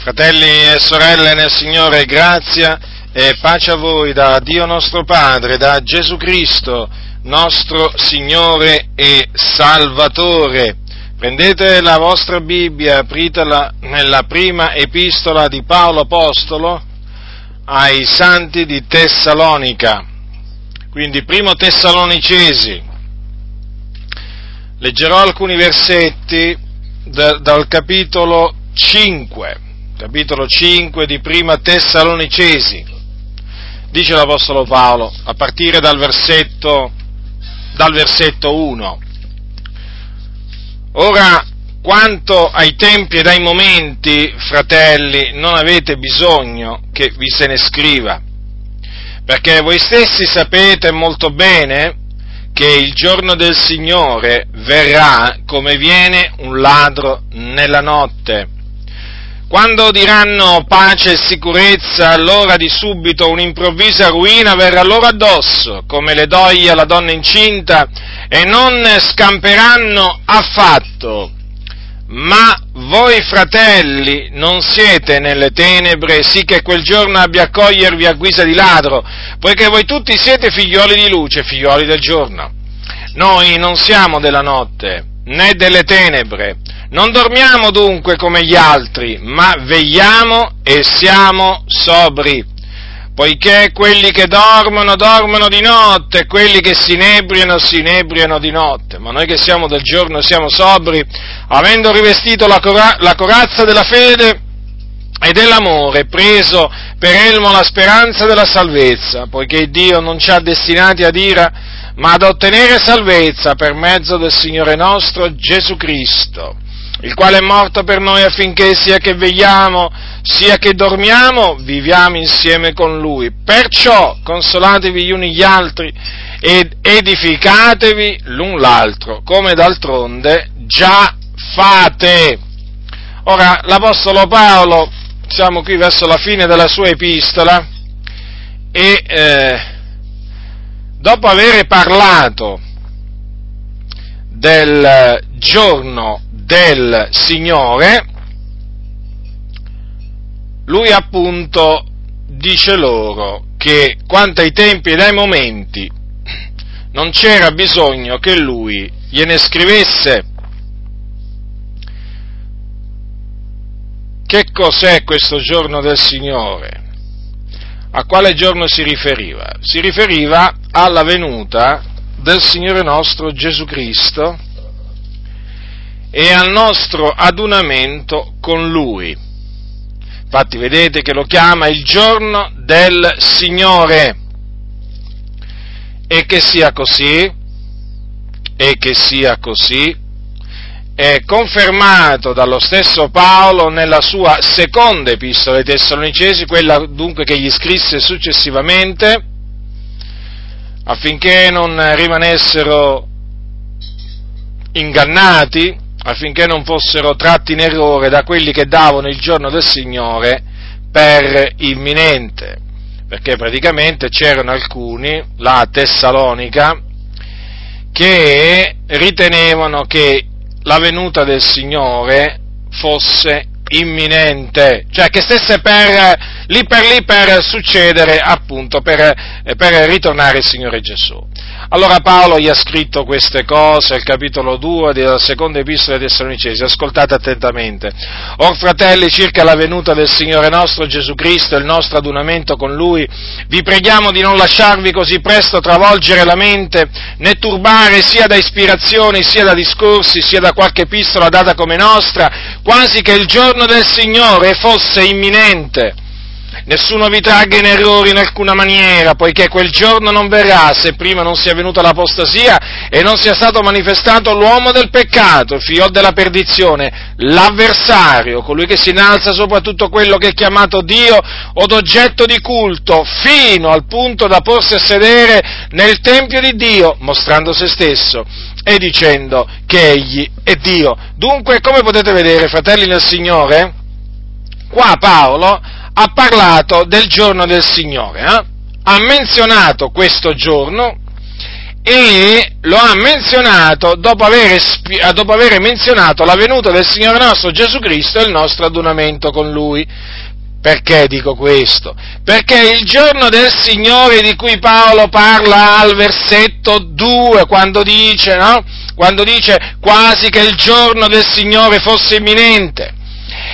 Fratelli e sorelle nel Signore, grazia e pace a voi da Dio nostro Padre, da Gesù Cristo, nostro Signore e Salvatore. Prendete la vostra Bibbia, apritela nella prima epistola di Paolo Apostolo ai santi di Tessalonica. Quindi primo Tessalonicesi. Leggerò alcuni versetti dal capitolo 5 capitolo 5 di Prima Tessalonicesi. Dice l'Apostolo Paolo, a partire dal versetto, dal versetto 1. Ora, quanto ai tempi ed ai momenti, fratelli, non avete bisogno che vi se ne scriva, perché voi stessi sapete molto bene che il giorno del Signore verrà come viene un ladro nella notte quando diranno pace e sicurezza, allora di subito un'improvvisa ruina verrà loro addosso, come le doglie alla donna incinta, e non scamperanno affatto. Ma voi fratelli non siete nelle tenebre, sì che quel giorno abbia a cogliervi a guisa di ladro, poiché voi tutti siete figlioli di luce, figlioli del giorno. Noi non siamo della notte, né delle tenebre. Non dormiamo dunque come gli altri, ma vegliamo e siamo sobri, poiché quelli che dormono dormono di notte, quelli che si inebriano si inebriano di notte, ma noi che siamo del giorno siamo sobri, avendo rivestito la, cora- la corazza della fede e dell'amore, preso per elmo la speranza della salvezza, poiché Dio non ci ha destinati ad ira, ma ad ottenere salvezza per mezzo del Signore nostro Gesù Cristo, il quale è morto per noi affinché sia che vegliamo, sia che dormiamo, viviamo insieme con Lui. Perciò consolatevi gli uni gli altri ed edificatevi l'un l'altro, come d'altronde già fate. Ora, l'Apostolo Paolo, siamo qui verso la fine della sua epistola, e eh, dopo aver parlato del giorno del Signore, lui appunto dice loro che quanto ai tempi ed ai momenti non c'era bisogno che lui gliene scrivesse. Che cos'è questo giorno del Signore? A quale giorno si riferiva? Si riferiva alla venuta del Signore nostro Gesù Cristo e al nostro adunamento con Lui. Infatti vedete che lo chiama il giorno del Signore. E che sia così, e che sia così, è confermato dallo stesso Paolo nella sua seconda epistola ai Tessalonicesi, quella dunque che gli scrisse successivamente, affinché non rimanessero ingannati, affinché non fossero tratti in errore da quelli che davano il giorno del Signore per imminente, perché praticamente c'erano alcuni, là a Tessalonica, che ritenevano che la venuta del Signore fosse imminente, cioè che stesse per, lì per lì per succedere appunto, per, per ritornare il Signore Gesù. Allora Paolo gli ha scritto queste cose, il capitolo 2 della seconda epistola dei Tessalonicesi, ascoltate attentamente. Or fratelli, circa la venuta del Signore nostro Gesù Cristo e il nostro adunamento con Lui, vi preghiamo di non lasciarvi così presto travolgere la mente, né turbare sia da ispirazioni, sia da discorsi, sia da qualche epistola data come nostra, quasi che il giorno del Signore fosse imminente. Nessuno vi tragga in errore in alcuna maniera, poiché quel giorno non verrà se prima non sia venuta l'apostasia e non sia stato manifestato l'uomo del peccato, il figlio della perdizione, l'avversario, colui che si innalza sopra tutto quello che è chiamato Dio o d'oggetto di culto, fino al punto da porsi a sedere nel Tempio di Dio, mostrando se stesso e dicendo che egli è Dio. Dunque, come potete vedere, fratelli nel Signore, qua Paolo ha parlato del giorno del Signore, eh? ha menzionato questo giorno e lo ha menzionato dopo aver, dopo aver menzionato la venuta del Signore nostro Gesù Cristo e il nostro adunamento con Lui. Perché dico questo? Perché il giorno del Signore di cui Paolo parla al versetto 2, quando dice, no? Quando dice quasi che il giorno del Signore fosse imminente.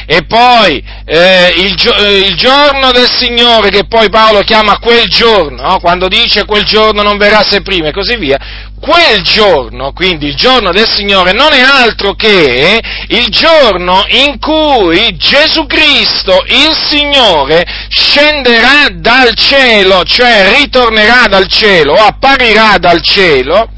E poi eh, il, il, giorno del Signore, che poi Paolo chiama quel giorno, no? quando dice quel giorno non verrà se prima e così via, quel giorno, quindi il giorno del Signore, non è altro che il giorno in cui Gesù Cristo, il Signore, scenderà dal cielo, cioè ritornerà dal cielo, apparirà dal cielo,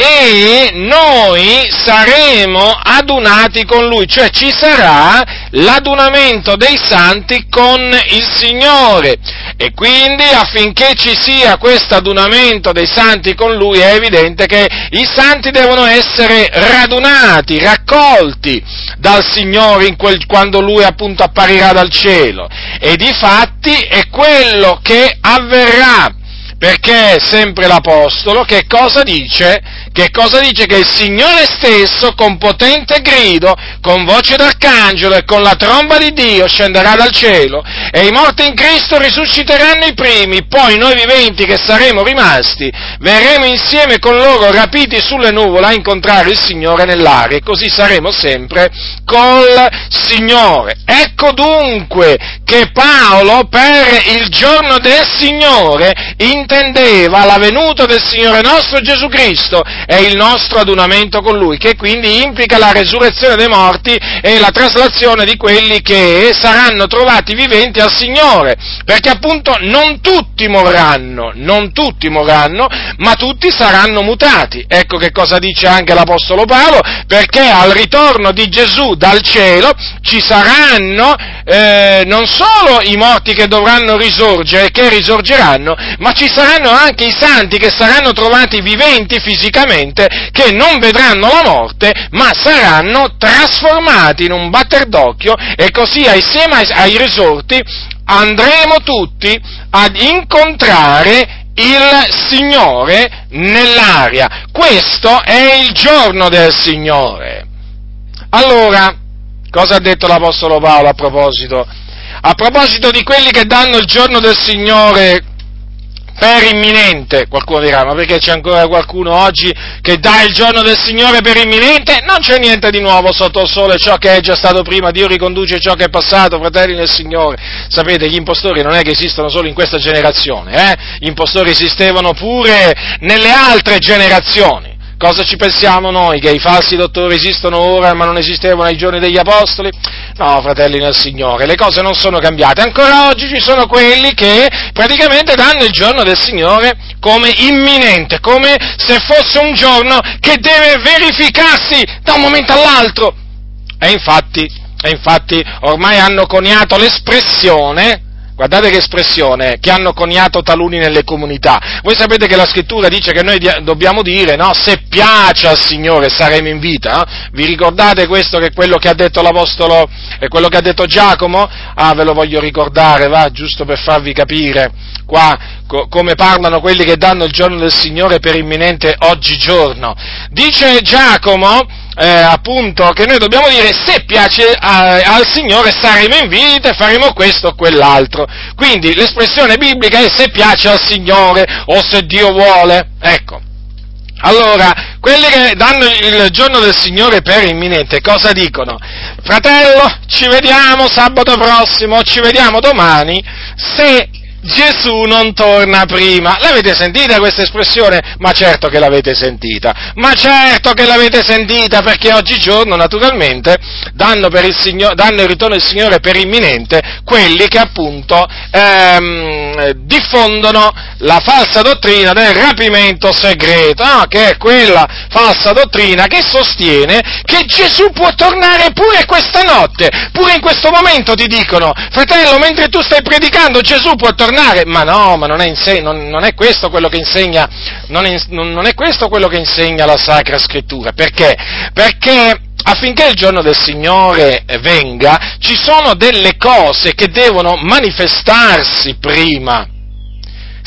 e noi saremo adunati con lui, cioè ci sarà l'adunamento dei santi con il Signore. E quindi affinché ci sia questo adunamento dei santi con lui è evidente che i santi devono essere radunati, raccolti dal Signore quel, quando lui appunto apparirà dal cielo. E di fatti è quello che avverrà perché sempre l'Apostolo che cosa dice? Che cosa dice? Che il Signore stesso con potente grido, con voce d'arcangelo e con la tromba di Dio scenderà dal cielo e i morti in Cristo risusciteranno i primi, poi noi viventi che saremo rimasti verremo insieme con loro rapiti sulle nuvole a incontrare il Signore nell'aria e così saremo sempre col Signore. Ecco dunque che Paolo per il giorno del Signore in intendeva la venuta del Signore nostro Gesù Cristo e il nostro adunamento con Lui, che quindi implica la resurrezione dei morti e la traslazione di quelli che saranno trovati viventi al Signore, perché appunto non tutti morranno, non tutti morranno, ma tutti saranno mutati. Ecco che cosa dice anche l'Apostolo Paolo, perché al ritorno di Gesù dal cielo ci saranno eh, non solo i morti che dovranno risorgere, che risorgeranno, ma ci saranno anche i santi che saranno trovati viventi fisicamente, che non vedranno la morte, ma saranno trasformati in un batter d'occhio e così assieme ai risorti andremo tutti ad incontrare il Signore nell'aria. Questo è il giorno del Signore. Allora, cosa ha detto l'Apostolo Paolo a proposito? A proposito di quelli che danno il giorno del Signore per imminente. Qualcuno dirà, ma perché c'è ancora qualcuno oggi che dà il giorno del Signore per imminente? Non c'è niente di nuovo sotto il sole, ciò che è già stato prima, Dio riconduce ciò che è passato, fratelli del Signore. Sapete, gli impostori non è che esistono solo in questa generazione, eh? Gli impostori esistevano pure nelle altre generazioni. Cosa ci pensiamo noi? Che i falsi dottori esistono ora ma non esistevano ai giorni degli apostoli? No, fratelli nel Signore, le cose non sono cambiate. Ancora oggi ci sono quelli che praticamente danno il giorno del Signore come imminente, come se fosse un giorno che deve verificarsi da un momento all'altro. E infatti, e infatti ormai hanno coniato l'espressione Guardate che espressione che hanno coniato taluni nelle comunità. Voi sapete che la scrittura dice che noi dobbiamo dire, no? Se piace al Signore saremo in vita. No? Vi ricordate questo che quello che ha detto l'Apostolo, è quello che ha detto Giacomo? Ah, ve lo voglio ricordare, va, giusto per farvi capire qua co- come parlano quelli che danno il giorno del Signore per imminente oggigiorno. Dice Giacomo, eh, appunto, che noi dobbiamo dire se piace a, al Signore saremo in vita e faremo questo o quell'altro. Quindi l'espressione biblica è se piace al Signore o se Dio vuole. Ecco. Allora, quelli che danno il giorno del Signore per imminente, cosa dicono? Fratello, ci vediamo sabato prossimo, ci vediamo domani, se Gesù non torna prima. L'avete sentita questa espressione? Ma certo che l'avete sentita, ma certo che l'avete sentita perché oggigiorno naturalmente danno, il, Signore, danno il ritorno del Signore per imminente quelli che appunto ehm, diffondono la falsa dottrina del rapimento segreto, no? che è quella falsa dottrina che sostiene che Gesù può tornare pure questa notte, pure in questo momento ti dicono, fratello, mentre tu stai predicando Gesù può tornare tornare, ma no, ma non è, inse- non, non è questo quello che insegna, non è, non è questo quello che insegna la Sacra Scrittura, perché? Perché affinché il giorno del Signore venga, ci sono delle cose che devono manifestarsi prima.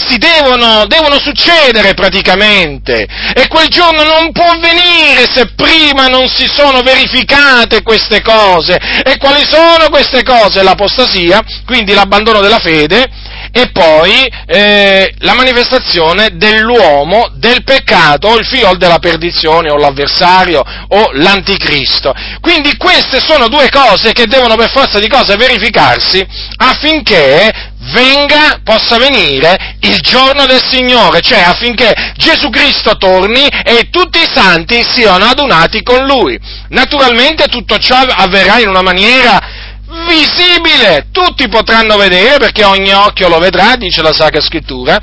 si devono, devono succedere praticamente. E quel giorno non può venire se prima non si sono verificate queste cose. E quali sono queste cose? L'apostasia, quindi l'abbandono della fede, e poi eh, la manifestazione dell'uomo del peccato o il figlio della perdizione o l'avversario o l'anticristo. Quindi queste sono due cose che devono per forza di cose verificarsi affinché venga, possa venire il giorno del Signore, cioè affinché Gesù Cristo torni e tutti i santi siano adunati con Lui. Naturalmente tutto ciò avverrà in una maniera visibile, tutti potranno vedere perché ogni occhio lo vedrà, dice la Sacra Scrittura,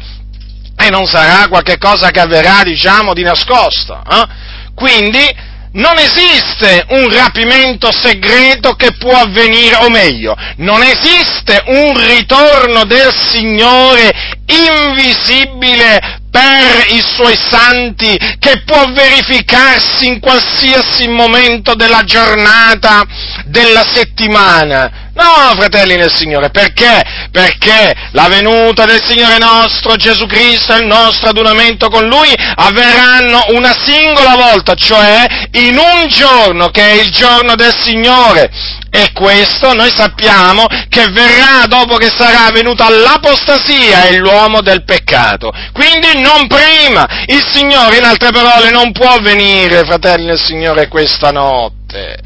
e non sarà qualche cosa che avverrà, diciamo, di nascosto. Eh? Quindi non esiste un rapimento segreto che può avvenire, o meglio, non esiste un ritorno del Signore invisibile per i suoi santi che può verificarsi in qualsiasi momento della giornata, della settimana. No, fratelli nel Signore, perché? Perché la venuta del Signore nostro Gesù Cristo e il nostro adunamento con Lui avverranno una singola volta, cioè in un giorno che è il giorno del Signore. E questo noi sappiamo che verrà dopo che sarà venuta l'apostasia e l'uomo del peccato. Quindi non prima. Il Signore, in altre parole, non può venire, fratelli del Signore, questa notte.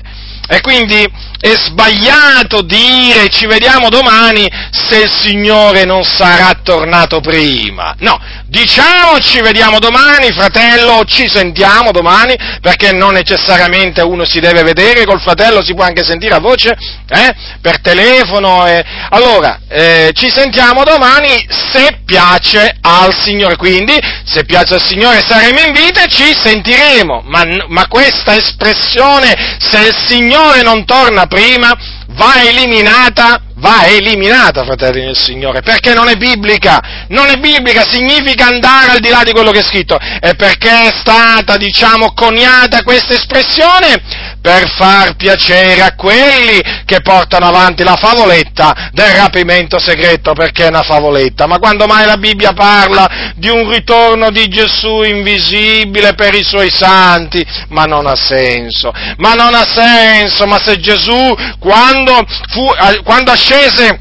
E quindi è sbagliato dire ci vediamo domani se il Signore non sarà tornato prima. No, diciamo ci vediamo domani, fratello, ci sentiamo domani, perché non necessariamente uno si deve vedere col fratello, si può anche sentire a voce, eh, per telefono. Eh. Allora, eh, ci sentiamo domani se piace al Signore, quindi se piace al Signore saremo in vita e ci sentiremo, ma, ma questa espressione se il Signore non torna prima va eliminata, va eliminata, fratelli del Signore, perché non è biblica, non è biblica, significa andare al di là di quello che è scritto, e perché è stata, diciamo, coniata questa espressione? Per far piacere a quelli che portano avanti la favoletta del rapimento segreto, perché è una favoletta, ma quando mai la Bibbia parla di un ritorno di Gesù invisibile per i suoi santi, ma non ha senso, ma non ha senso, ma se Gesù, quando, fu, quando ascese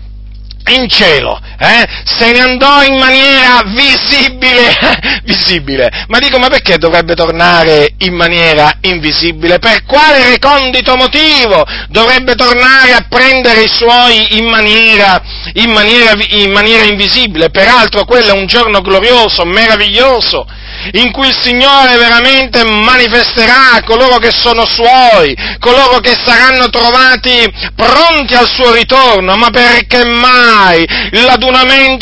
in cielo, eh? se ne andò in maniera visibile, visibile. Ma dico, ma perché dovrebbe tornare in maniera invisibile? Per quale recondito motivo dovrebbe tornare a prendere i suoi in maniera, in maniera, in maniera invisibile? Peraltro quello è un giorno glorioso, meraviglioso, in cui il Signore veramente manifesterà coloro che sono suoi, coloro che saranno trovati pronti al suo ritorno, ma perché mai l'adunamento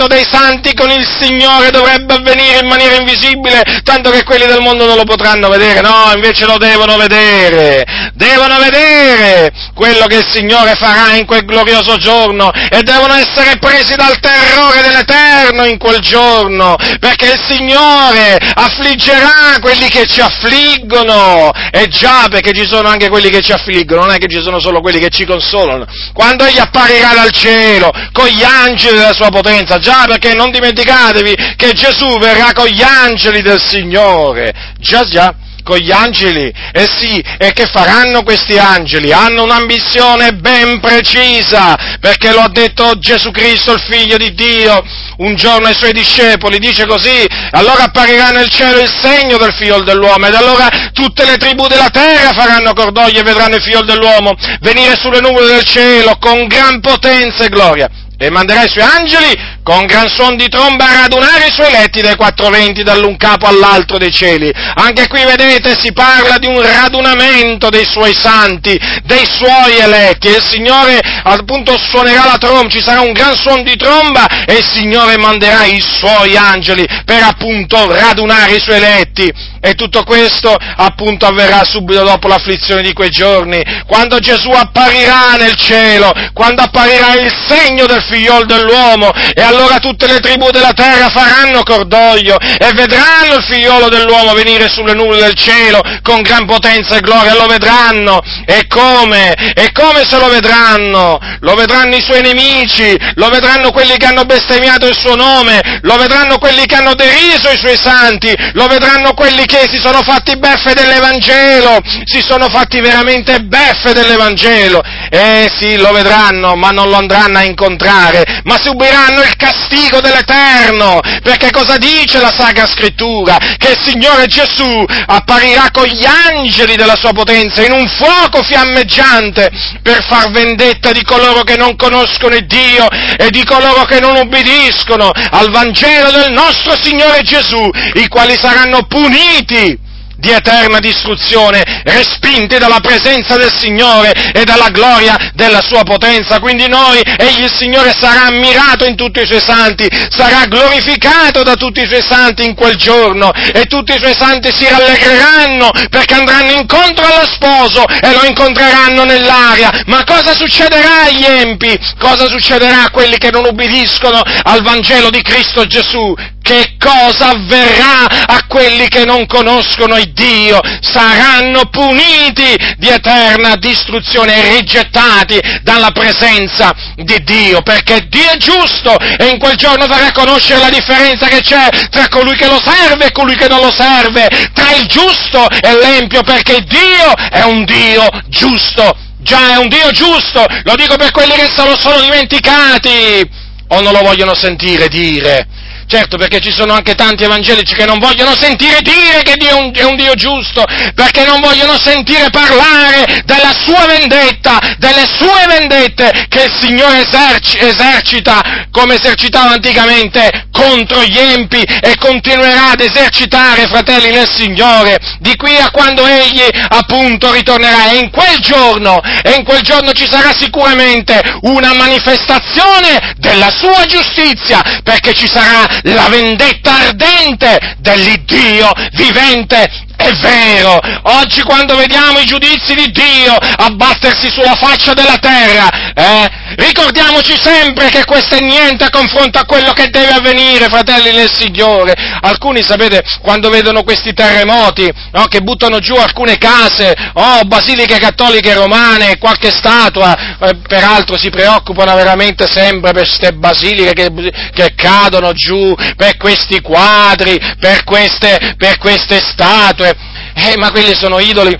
dei santi con il Signore dovrebbe avvenire in maniera invisibile, tanto che quelli del mondo non lo potranno vedere, no, invece lo devono vedere, devono vedere quello che il Signore farà in quel glorioso giorno e devono essere presi dal terrore dell'Eterno in quel giorno, perché il Signore affliggerà quelli che ci affliggono. E già, perché ci sono anche quelli che ci affliggono, non è che ci sono solo quelli che ci consolano. Quando egli apparirà dal cielo con gli angeli della sua potenza, già perché non dimenticatevi che Gesù verrà con gli angeli del Signore. Già, già con gli angeli. E eh sì, e che faranno questi angeli? Hanno un'ambizione ben precisa, perché lo ha detto Gesù Cristo, il figlio di Dio, un giorno ai suoi discepoli, dice così, allora apparirà nel cielo il segno del figlio dell'uomo, ed allora tutte le tribù della terra faranno cordoglio e vedranno il figlio dell'uomo venire sulle nuvole del cielo con gran potenza e gloria e manderà i suoi angeli con gran suon di tromba a radunare i suoi letti dai quattro venti dall'un capo all'altro dei cieli. Anche qui vedete si parla di un radunamento dei suoi santi, dei suoi eletti il Signore appunto suonerà la tromba, ci sarà un gran suon di tromba e il Signore manderà i suoi angeli per appunto radunare i suoi eletti e tutto questo appunto avverrà subito dopo l'afflizione di quei giorni, quando Gesù apparirà nel cielo, quando apparirà il segno del figliol dell'uomo e allora tutte le tribù della terra faranno cordoglio e vedranno il figliolo dell'uomo venire sulle nuvole del cielo con gran potenza e gloria, lo vedranno. E come? E come se lo vedranno? Lo vedranno i suoi nemici, lo vedranno quelli che hanno bestemmiato il suo nome, lo vedranno quelli che hanno deriso i suoi santi, lo vedranno quelli che si sono fatti beffe dell'Evangelo, si sono fatti veramente beffe dell'Evangelo. Eh sì, lo vedranno, ma non lo andranno a incontrare, ma subiranno il castigo dell'Eterno. Perché cosa dice la Sacra Scrittura? Che il Signore Gesù apparirà con gli angeli della sua potenza in un fuoco fiammeggiante per far vendetta di coloro che non conoscono il Dio e di coloro che non ubbidiscono al Vangelo del nostro Signore Gesù, i quali saranno puniti di eterna distruzione, respinti dalla presenza del Signore e dalla gloria della sua potenza. Quindi noi, egli il Signore sarà ammirato in tutti i suoi santi, sarà glorificato da tutti i suoi santi in quel giorno e tutti i suoi santi si rallegreranno perché andranno incontro allo sposo e lo incontreranno nell'aria. Ma cosa succederà agli empi? Cosa succederà a quelli che non ubbidiscono al Vangelo di Cristo Gesù? Che cosa avverrà a quelli che non conoscono il Dio? Saranno puniti di eterna distruzione rigettati dalla presenza di Dio, perché Dio è giusto e in quel giorno farà conoscere la differenza che c'è tra colui che lo serve e colui che non lo serve, tra il giusto e l'empio, perché Dio è un Dio giusto. Già è un Dio giusto, lo dico per quelli che se lo sono dimenticati o non lo vogliono sentire dire. Certo, perché ci sono anche tanti evangelici che non vogliono sentire dire che Dio è un, Dio giusto, perché non vogliono sentire parlare della sua vendetta, delle sue vendette che il Signore eserci, esercita come esercitava anticamente contro gli empi e continuerà ad esercitare, fratelli nel Signore, di qui a quando Egli appunto ritornerà. E in quel giorno, e in quel giorno ci sarà sicuramente una manifestazione della sua giustizia, perché ci sarà la vendetta ardente dell'Iddio vivente è vero, oggi quando vediamo i giudizi di Dio abbattersi sulla faccia della terra, eh, ricordiamoci sempre che questo è niente a confronto a quello che deve avvenire, fratelli nel Signore. Alcuni, sapete, quando vedono questi terremoti, no, che buttano giù alcune case, oh, basiliche cattoliche romane, qualche statua, eh, peraltro si preoccupano veramente sempre per queste basiliche che, che, cadono giù, per questi quadri, per queste, per queste statue, eh, ma quelli sono idoli.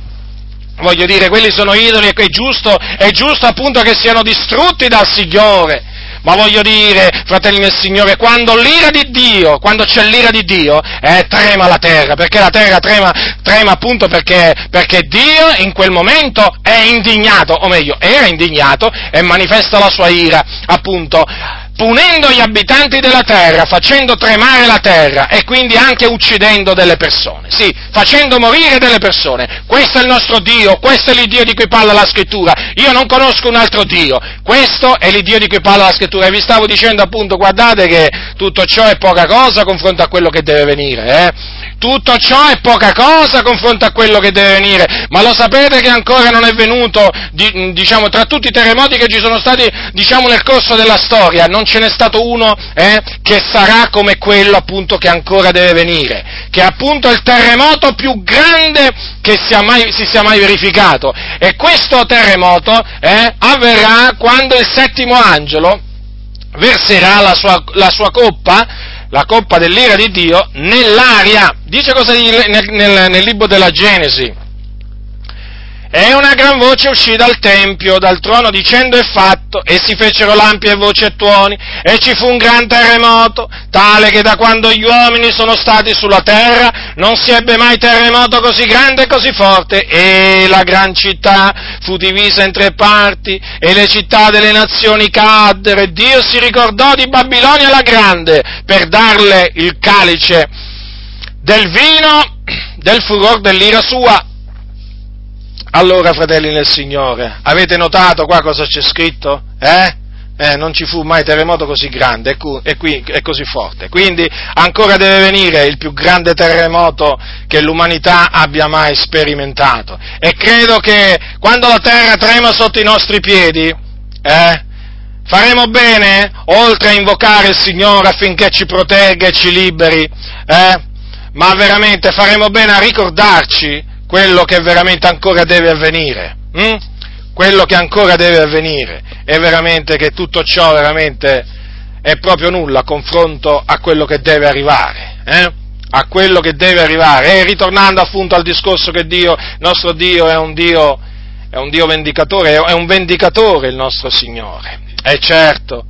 Voglio dire, quelli sono idoli e è giusto, è giusto appunto che siano distrutti dal Signore. Ma voglio dire, fratelli del Signore, quando l'ira di Dio, quando c'è l'ira di Dio, eh, trema la terra, perché la terra trema, trema appunto perché, perché Dio in quel momento è indignato, o meglio, era indignato e manifesta la sua ira, appunto, punendo gli abitanti della terra, facendo tremare la terra e quindi anche uccidendo delle persone. Sì, facendo morire delle persone. Questo è il nostro Dio, questo è l'Iddio di cui parla la scrittura. Io non conosco un altro Dio. Questo è l'Iddio di cui parla la scrittura. E vi stavo dicendo appunto, guardate che tutto ciò è poca cosa confronto a quello che deve venire. Eh? Tutto ciò è poca cosa confronto a quello che deve venire. Ma lo sapete che ancora non è venuto, diciamo, tra tutti i terremoti che ci sono stati, diciamo, nel corso della storia, non ce n'è stato uno eh, che sarà come quello appunto che ancora deve venire, che è appunto il terremoto più grande che sia mai, si sia mai verificato. E questo terremoto eh, avverrà quando il settimo angelo verserà la sua, la sua coppa, la coppa dell'ira di Dio, nell'aria. Dice cosa nel, nel, nel libro della Genesi. E una gran voce uscì dal tempio, dal trono, dicendo è fatto, e si fecero lampi e voci e tuoni, e ci fu un gran terremoto, tale che da quando gli uomini sono stati sulla terra non si ebbe mai terremoto così grande e così forte, e la gran città fu divisa in tre parti, e le città delle nazioni caddero, e Dio si ricordò di Babilonia la grande, per darle il calice del vino del furor dell'ira sua, allora, fratelli nel Signore, avete notato qua cosa c'è scritto? Eh? Eh, non ci fu mai terremoto così grande e, qui- e, così forte. Quindi ancora deve venire il più grande terremoto che l'umanità abbia mai sperimentato. E credo che quando la terra trema sotto i nostri piedi, eh, faremo bene, oltre a invocare il Signore affinché ci protegga e ci liberi, eh? ma veramente faremo bene a ricordarci quello che veramente ancora deve avvenire. Hm? Quello che ancora deve avvenire. è veramente che tutto ciò veramente è proprio nulla a confronto a quello che deve arrivare. Eh? A quello che deve arrivare. E ritornando appunto al discorso che Dio, nostro Dio è un Dio, è un Dio vendicatore, è un vendicatore il nostro Signore. È certo,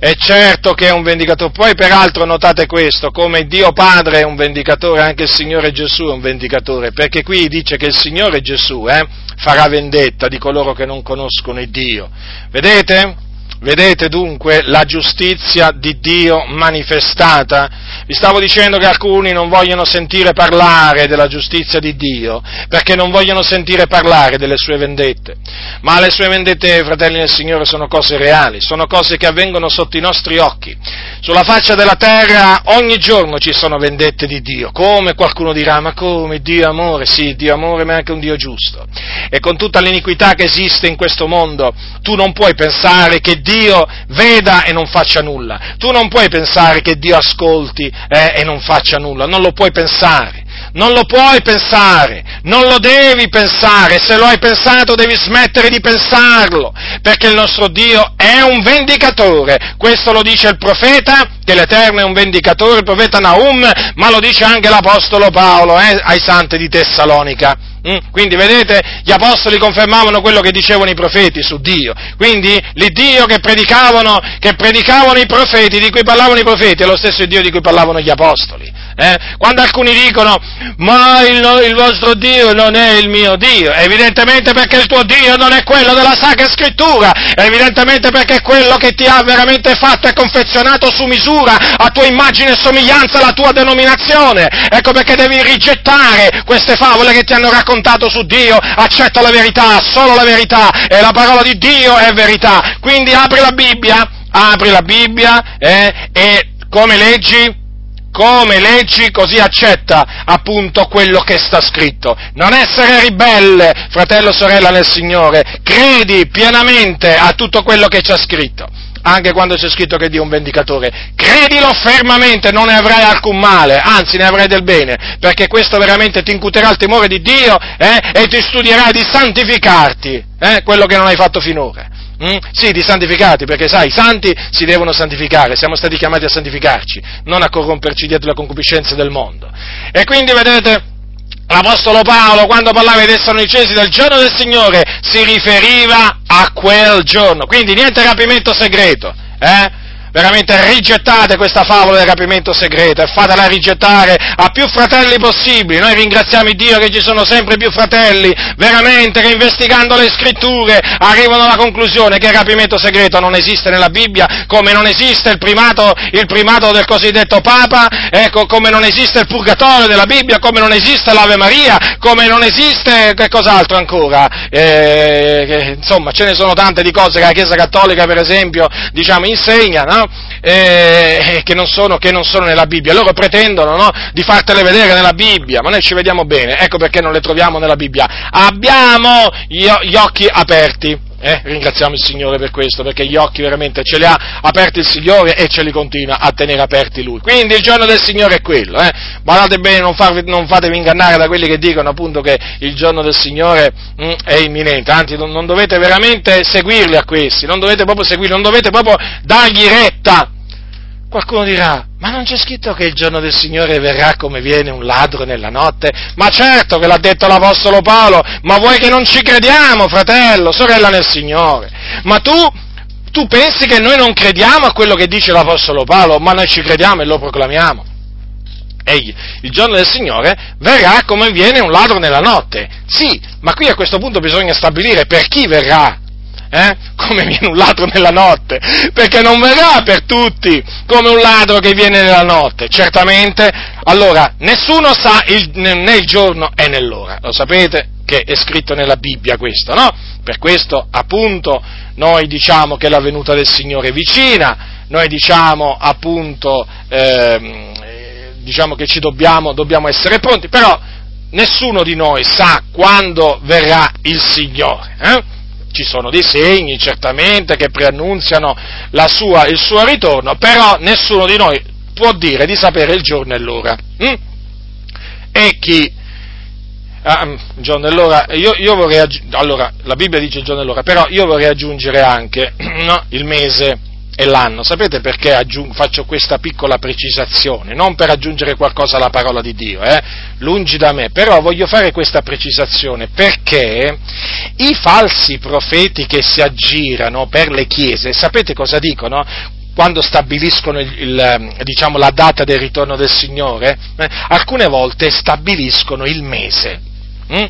è certo che è un vendicatore. Poi peraltro notate questo, come Dio Padre è un vendicatore, anche il Signore Gesù è un vendicatore, perché qui dice che il Signore Gesù eh, farà vendetta di coloro che non conoscono il Dio. Vedete? Vedete dunque la giustizia di Dio manifestata? Vi stavo dicendo che alcuni non vogliono sentire parlare della giustizia di Dio perché non vogliono sentire parlare delle sue vendette. Ma le sue vendette, fratelli del Signore, sono cose reali, sono cose che avvengono sotto i nostri occhi. Sulla faccia della terra ogni giorno ci sono vendette di Dio. Come qualcuno dirà, ma come Dio amore? Sì, Dio amore, ma è anche un Dio giusto. E con tutta l'iniquità che esiste in questo mondo, tu non puoi pensare che Dio Dio veda e non faccia nulla. Tu non puoi pensare che Dio ascolti eh, e non faccia nulla, non lo puoi pensare. Non lo puoi pensare, non lo devi pensare, se lo hai pensato devi smettere di pensarlo, perché il nostro Dio è un vendicatore, questo lo dice il profeta, che l'Eterno è un vendicatore, il profeta Naum, ma lo dice anche l'Apostolo Paolo eh, ai santi di Tessalonica. Mm? Quindi vedete, gli apostoli confermavano quello che dicevano i profeti su Dio. Quindi l'Iddio che predicavano, che predicavano i profeti, di cui parlavano i profeti, è lo stesso Dio di cui parlavano gli apostoli. Eh? Quando alcuni dicono, ma il, il, vostro Dio non è il mio Dio, evidentemente perché il tuo Dio non è quello della Sacra Scrittura, evidentemente perché è quello che ti ha veramente fatto e confezionato su misura, a tua immagine e somiglianza, la tua denominazione. Ecco perché devi rigettare queste favole che ti hanno raccontato su Dio, accetta la verità, solo la verità, e la parola di Dio è verità. Quindi apri la Bibbia, apri la Bibbia eh, e come leggi? come leggi, così accetta appunto quello che sta scritto. Non essere ribelle, fratello sorella nel Signore, credi pienamente a tutto quello che c'è scritto. Anche quando c'è scritto che Dio è un vendicatore, credilo fermamente, non ne avrai alcun male, anzi ne avrai del bene, perché questo veramente ti incuterà il timore di Dio eh, e ti studierai di santificarti, eh, quello che non hai fatto finora. Mm? Sì, di santificati, perché sai, i santi si devono santificare, siamo stati chiamati a santificarci, non a corromperci dietro la concupiscenza del mondo. E quindi vedete, l'Apostolo Paolo, quando parlava ai Tessalonicesi del giorno del Signore, si riferiva a quel giorno. Quindi niente rapimento segreto, eh? Veramente rigettate questa favola del rapimento segreto e fatela rigettare a più fratelli possibili. Noi ringraziamo Dio che ci sono sempre più fratelli, veramente, che investigando le scritture arrivano alla conclusione che il rapimento segreto non esiste nella Bibbia, come non esiste il primato, il primato del cosiddetto Papa, ecco, come non esiste il purgatorio della Bibbia, come non esiste l'Ave Maria, come non esiste, che cos'altro ancora? Eh, insomma, ce ne sono tante di cose che la Chiesa Cattolica, per esempio, diciamo, insegna, no? Eh, che, non sono, che, non sono, nella Bibbia. Loro pretendono no? di fartele vedere nella Bibbia, ma noi ci vediamo bene, ecco perché non le troviamo nella Bibbia. Abbiamo gli, gli occhi aperti. Eh, ringraziamo il Signore per questo, perché gli occhi veramente ce li ha aperti il Signore e ce li continua a tenere aperti Lui. Quindi il giorno del Signore è quello, eh. Guardate bene, non, farvi, non, fatevi ingannare da quelli che dicono appunto che il giorno del Signore mh, mm, è imminente, anzi non, non dovete veramente seguirli a questi, non dovete proprio seguirli, non dovete proprio dargli retta. Qualcuno dirà, ma non c'è scritto che il giorno del Signore verrà come viene un ladro nella notte? Ma certo che l'ha detto l'Apostolo Paolo, ma vuoi che non ci crediamo, fratello, sorella nel Signore? Ma tu, tu pensi che noi non crediamo a quello che dice l'Apostolo Paolo, ma noi ci crediamo e lo proclamiamo? Egli, il giorno del Signore verrà come viene un ladro nella notte. Sì, ma qui a questo punto bisogna stabilire per chi verrà eh? come viene un ladro nella notte, perché non verrà per tutti come un ladro che viene nella notte, certamente. Allora, nessuno sa il, né il giorno né l'ora, lo sapete che è scritto nella Bibbia questo, no? Per questo, appunto, noi diciamo che la venuta del Signore è vicina, noi diciamo appunto, ehm, diciamo che ci dobbiamo, dobbiamo essere pronti, però nessuno di noi sa quando verrà il Signore. Eh? Ci sono dei segni certamente che preannunziano sua, il suo ritorno, però nessuno di noi può dire di sapere il giorno e l'ora. Hm? E chi Ah, mm, giorno e l'ora, io, io vorrei aggiungere, allora, la Bibbia dice giorno e l'ora, però io vorrei aggiungere anche no, il mese e l'anno. Sapete perché aggiung- faccio questa piccola precisazione? Non per aggiungere qualcosa alla parola di Dio, eh? lungi da me, però voglio fare questa precisazione perché i falsi profeti che si aggirano per le chiese, sapete cosa dicono? quando stabiliscono il, il, diciamo, la data del ritorno del Signore, eh, alcune volte stabiliscono il mese. Mm?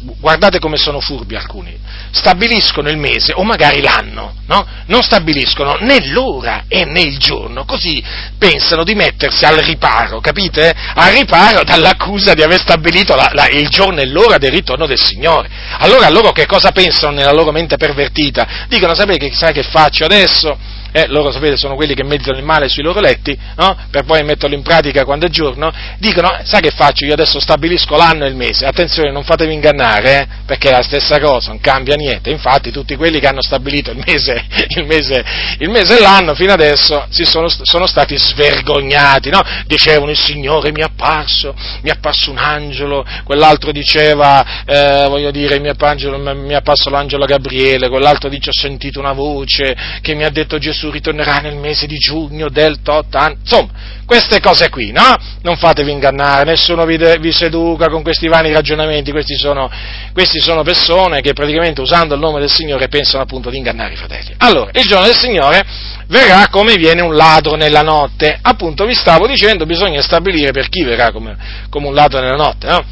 Guardate come sono furbi alcuni. Stabiliscono il mese o magari l'anno, no? Non stabiliscono né l'ora e né il giorno, così pensano di mettersi al riparo, capite? Al riparo dall'accusa di aver stabilito la, la, il giorno e l'ora del ritorno del Signore. Allora loro che cosa pensano nella loro mente pervertita? Dicono, sapete che, sai che faccio adesso? Eh, loro sapete sono quelli che meditano il male sui loro letti, no? per poi metterlo in pratica quando è giorno, dicono, sai che faccio, io adesso stabilisco l'anno e il mese, attenzione non fatevi ingannare, eh, perché è la stessa cosa, non cambia niente, infatti tutti quelli che hanno stabilito il mese, il mese, il mese e l'anno fino adesso sono, sono stati svergognati, no? dicevano il Signore mi è apparso, mi è apparso un angelo, quell'altro diceva, eh, voglio dire, mi è apparso l'angelo Gabriele, quell'altro dice ho sentito una voce che mi ha detto Gesù Gesù ritornerà nel mese di giugno del tot anno. Insomma, queste cose qui, no? Non fatevi ingannare, nessuno vi, de- vi seduca con questi vani ragionamenti, questi sono, questi sono, persone che praticamente usando il nome del Signore pensano appunto di ingannare i fratelli. Allora, il giorno del Signore verrà come viene un ladro nella notte. Appunto, vi stavo dicendo, bisogna stabilire per chi verrà come, come un ladro nella notte, no?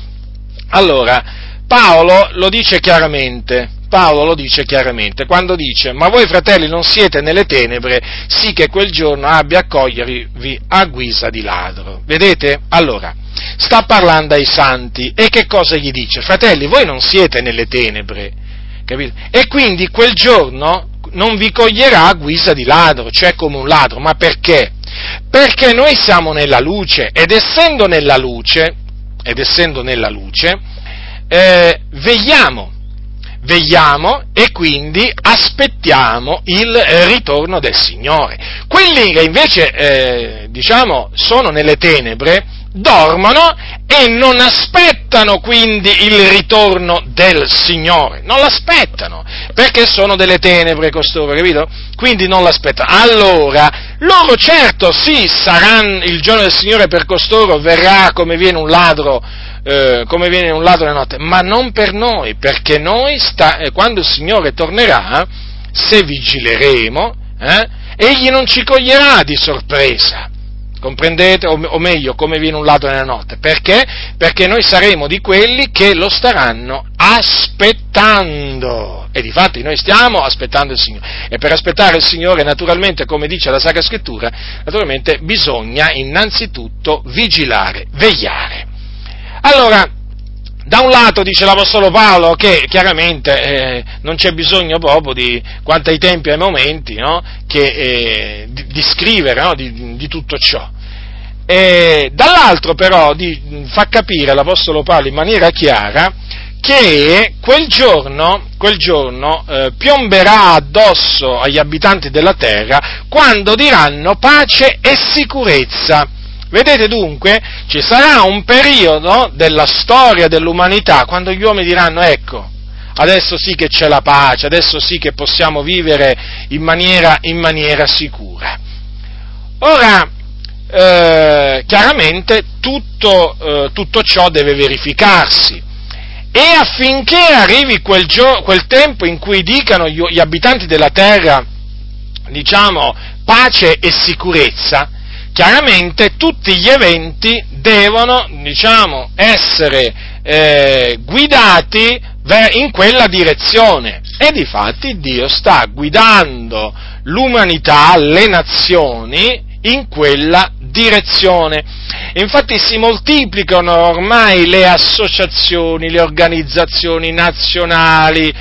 Allora, Paolo lo dice chiaramente, Paolo lo dice chiaramente, quando dice, ma voi fratelli non siete nelle tenebre, sì che quel giorno abbia a cogliervi a guisa di ladro. Vedete? Allora, sta parlando ai santi e che cosa gli dice? Fratelli, voi non siete nelle tenebre, capite? E quindi quel giorno non vi coglierà a guisa di ladro, cioè come un ladro, ma perché? Perché noi siamo nella luce ed essendo nella luce, ed essendo nella luce, eh, vegliamo vegliamo e quindi aspettiamo il ritorno del Signore. Quelli che invece, eh, diciamo, sono nelle tenebre, dormono e non aspettano quindi il ritorno del Signore, non l'aspettano, perché sono delle tenebre costoro, capito? Quindi non l'aspettano. Allora, loro certo sì, saranno il giorno del Signore per costoro, verrà come viene un ladro eh, come viene un ladro nella notte, ma non per noi, perché noi, sta, eh, quando il Signore tornerà, se vigileremo, eh, egli non ci coglierà di sorpresa. Comprendete? O, o, meglio, come viene un ladro nella notte. Perché? Perché noi saremo di quelli che lo staranno aspettando. E difatti noi stiamo aspettando il Signore. E per aspettare il Signore, naturalmente, come dice la Sacra Scrittura, naturalmente bisogna innanzitutto vigilare, vegliare. Allora, da un lato dice l'Apostolo Paolo che chiaramente eh, non c'è bisogno proprio di, quanto ai tempi e ai momenti, no? che, eh, di, di, scrivere no? di, di, tutto ciò. E dall'altro però fa capire l'Apostolo Paolo in maniera chiara che quel giorno, quel giorno eh, piomberà addosso agli abitanti della terra quando diranno pace e sicurezza Vedete dunque, ci sarà un periodo della storia dell'umanità quando gli uomini diranno ecco, adesso sì che c'è la pace, adesso sì che possiamo vivere in maniera, in maniera sicura. Ora, eh, chiaramente tutto, eh, tutto, ciò deve verificarsi e affinché arrivi quel, gio- quel tempo in cui dicano gli, gli abitanti della terra, diciamo, pace e sicurezza, chiaramente tutti gli eventi devono, diciamo, essere eh, guidati in quella direzione. E difatti Dio sta guidando l'umanità, le nazioni, in quella direzione. Infatti si moltiplicano ormai le associazioni, le organizzazioni nazionali,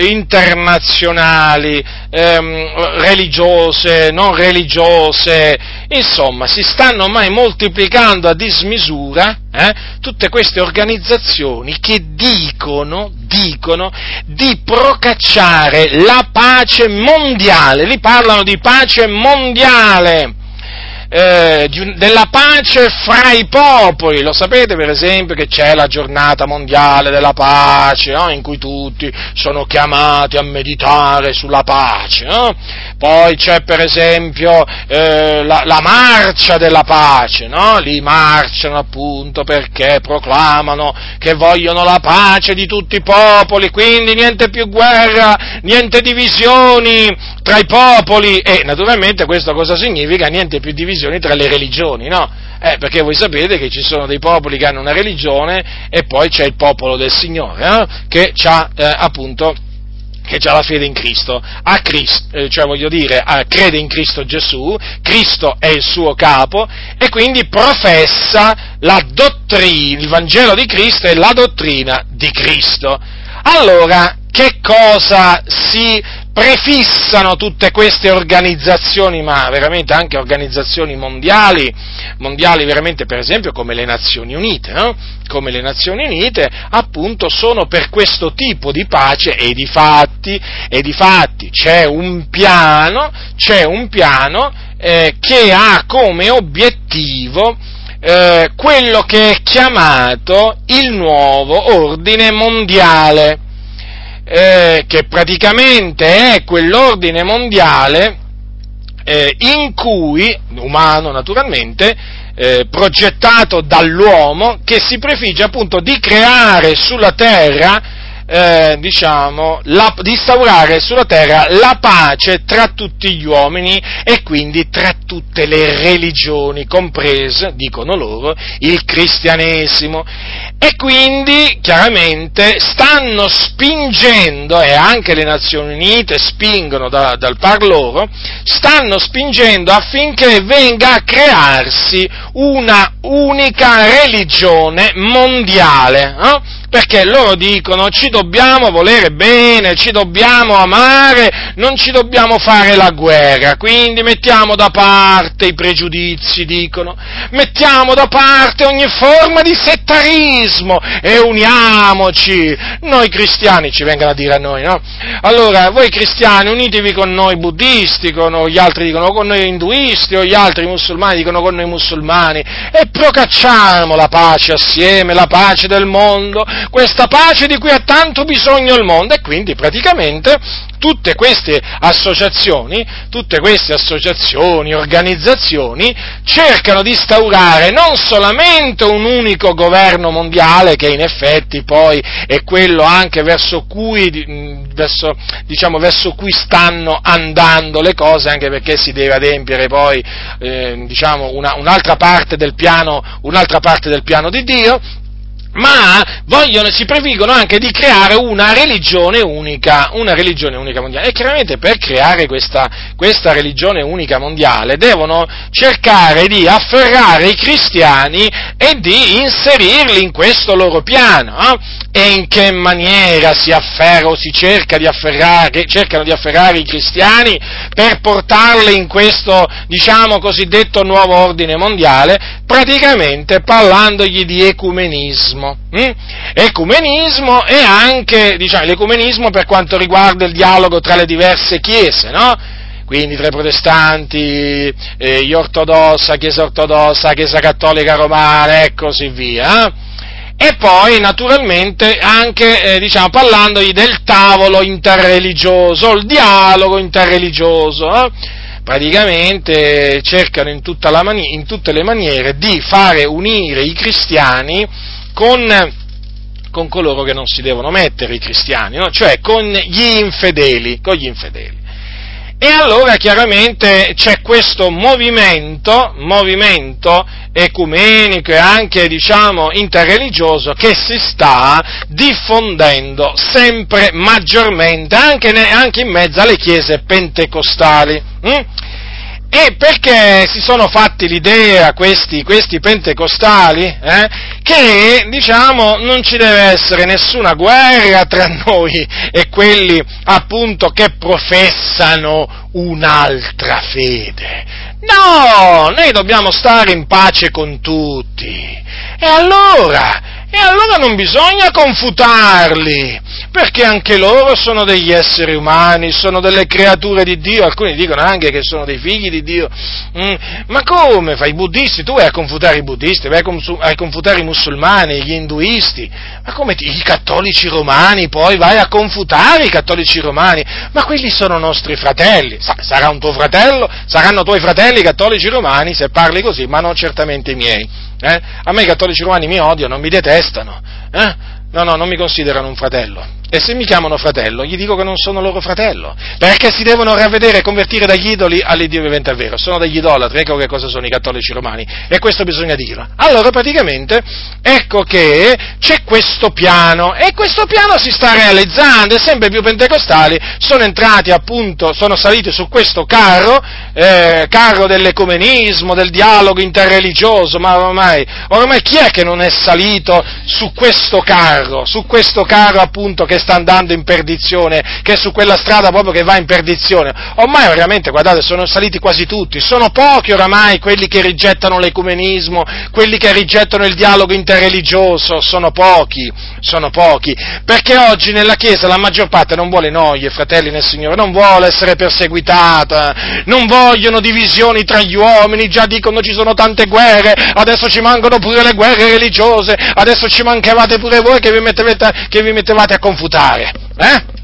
internazionali, ehm, religiose, non religiose, Insomma, si stanno ormai moltiplicando a dismisura eh, tutte queste organizzazioni che dicono, dicono di procacciare la pace mondiale, li parlano di pace mondiale eh, della pace fra i popoli. Lo sapete per esempio che c'è la giornata mondiale della pace, no? in cui tutti sono chiamati a meditare sulla pace. No? Poi c'è per esempio eh, la, la, marcia della pace, no? lì marciano appunto perché proclamano che vogliono la pace di tutti i popoli, quindi niente più guerra, niente divisioni tra i popoli e naturalmente questo cosa significa? Niente più divisioni divisioni tra le religioni, no? Eh, perché voi sapete che ci sono dei popoli che hanno una religione e poi c'è il popolo del Signore, eh, che ha eh, appunto che ha la fede in Cristo, Cristo eh, cioè voglio dire, crede in Cristo Gesù, Cristo è il suo capo e quindi professa la dottrina, il Vangelo di Cristo e la dottrina di Cristo. Allora, che cosa si prefissano tutte queste organizzazioni, ma veramente anche organizzazioni mondiali, mondiali veramente per esempio come le Nazioni Unite, no? come le Nazioni Unite, appunto sono per questo tipo di pace e di fatti, e di fatti c'è un piano, c'è un piano eh, che ha come obiettivo eh, quello che è chiamato il nuovo ordine mondiale eh, che praticamente è quell'ordine mondiale eh, in cui, umano naturalmente, eh, progettato dall'uomo, che si prefigge appunto di creare sulla terra eh, diciamo, la, di instaurare sulla terra la pace tra tutti gli uomini e quindi tra tutte le religioni, comprese, dicono loro, il cristianesimo. E quindi, chiaramente, stanno spingendo, e anche le Nazioni Unite spingono da, dal par loro, stanno spingendo affinché venga a crearsi una unica religione mondiale. Eh? Perché loro dicono ci dobbiamo volere bene, ci dobbiamo amare, non ci dobbiamo fare la guerra, quindi mettiamo da parte i pregiudizi, dicono, mettiamo da parte ogni forma di settarismo e uniamoci. Noi cristiani ci vengono a dire a noi, no? Allora, voi cristiani unitevi con noi buddisti, con gli altri dicono con noi induisti, o gli altri musulmani dicono con noi musulmani, e procacciamo la pace assieme, la pace del mondo, questa pace di cui ha tanto bisogno il mondo e quindi praticamente tutte queste associazioni, tutte queste associazioni, organizzazioni cercano di instaurare non solamente un unico governo mondiale che in effetti poi è quello anche verso cui, verso, diciamo, verso cui stanno andando le cose, anche perché si deve adempiere poi eh, diciamo, una, un'altra, parte piano, un'altra parte del piano di Dio, ma vogliono, si prefiggono anche di creare una religione unica, una religione unica mondiale. E chiaramente per creare questa, questa religione unica mondiale devono cercare di afferrare i cristiani e di inserirli in questo loro piano. Eh? E in che maniera si afferra o si cerca di afferrare, cercano di afferrare i cristiani per portarli in questo, diciamo, cosiddetto nuovo ordine mondiale? Praticamente parlandogli di ecumenismo. Hm? Ecumenismo e anche, diciamo, l'ecumenismo per quanto riguarda il dialogo tra le diverse chiese, no? Quindi tra i protestanti, eh, gli ortodossi, Chiesa ortodossa, Chiesa cattolica romana e così via. Eh? E poi naturalmente anche eh, diciamo, parlandogli del tavolo interreligioso, il dialogo interreligioso. Eh? praticamente cercano in, mani- in, tutte le maniere di fare unire i cristiani con, con coloro che non si devono mettere, i cristiani, no? cioè con gli infedeli, con gli infedeli. E allora chiaramente c'è questo movimento, movimento ecumenico e anche diciamo interreligioso che si sta diffondendo sempre maggiormente anche, anche in mezzo alle chiese pentecostali. Hm? E perché si sono fatti l'idea questi, questi pentecostali eh, che diciamo non ci deve essere nessuna guerra tra noi e quelli appunto che professano un'altra fede. No, noi dobbiamo stare in pace con tutti. E allora, e allora non bisogna confutarli, perché anche loro sono degli esseri umani, sono delle creature di Dio, alcuni dicono anche che sono dei figli di Dio. Mm, ma come fai i buddisti? Tu vai a confutare i buddisti, vai a confutare i musulmani, gli induisti, ma come ti, i cattolici romani, poi vai a confutare i cattolici romani? Ma quelli sono nostri fratelli, sarà un tuo fratello, saranno tuoi fratelli i cattolici romani se parli così, ma non certamente i miei. Eh? A me i cattolici romani mi odiano, mi detestano. Eh? No, no, non mi considerano un fratello. E se mi chiamano fratello, gli dico che non sono loro fratello, perché si devono ravvedere e convertire dagli idoli all'Iddio vivente e vero. Sono degli idolatri, ecco che cosa sono i cattolici romani, e questo bisogna dirlo. Allora, praticamente, ecco che c'è questo piano, e questo piano si sta realizzando, e sempre più pentecostali sono entrati appunto, sono saliti su questo carro, eh, carro dell'ecumenismo, del dialogo interreligioso, ma ormai, ormai chi è che non è salito su questo carro, su questo carro appunto che sta andando in perdizione, che è su quella strada proprio che va in perdizione. Ormai veramente, guardate, sono saliti quasi tutti, sono pochi oramai quelli che rigettano l'ecumenismo, quelli che rigettano il dialogo interreligioso, sono pochi, sono pochi, perché oggi nella Chiesa la maggior parte non vuole noie, fratelli nel Signore, non vuole essere perseguitata, non vogliono divisioni tra gli uomini, già dicono ci sono tante guerre, adesso ci mancano pure le guerre religiose, adesso ci manchevate pure voi che vi mettevate, che vi mettevate a confutare imputare. Eh?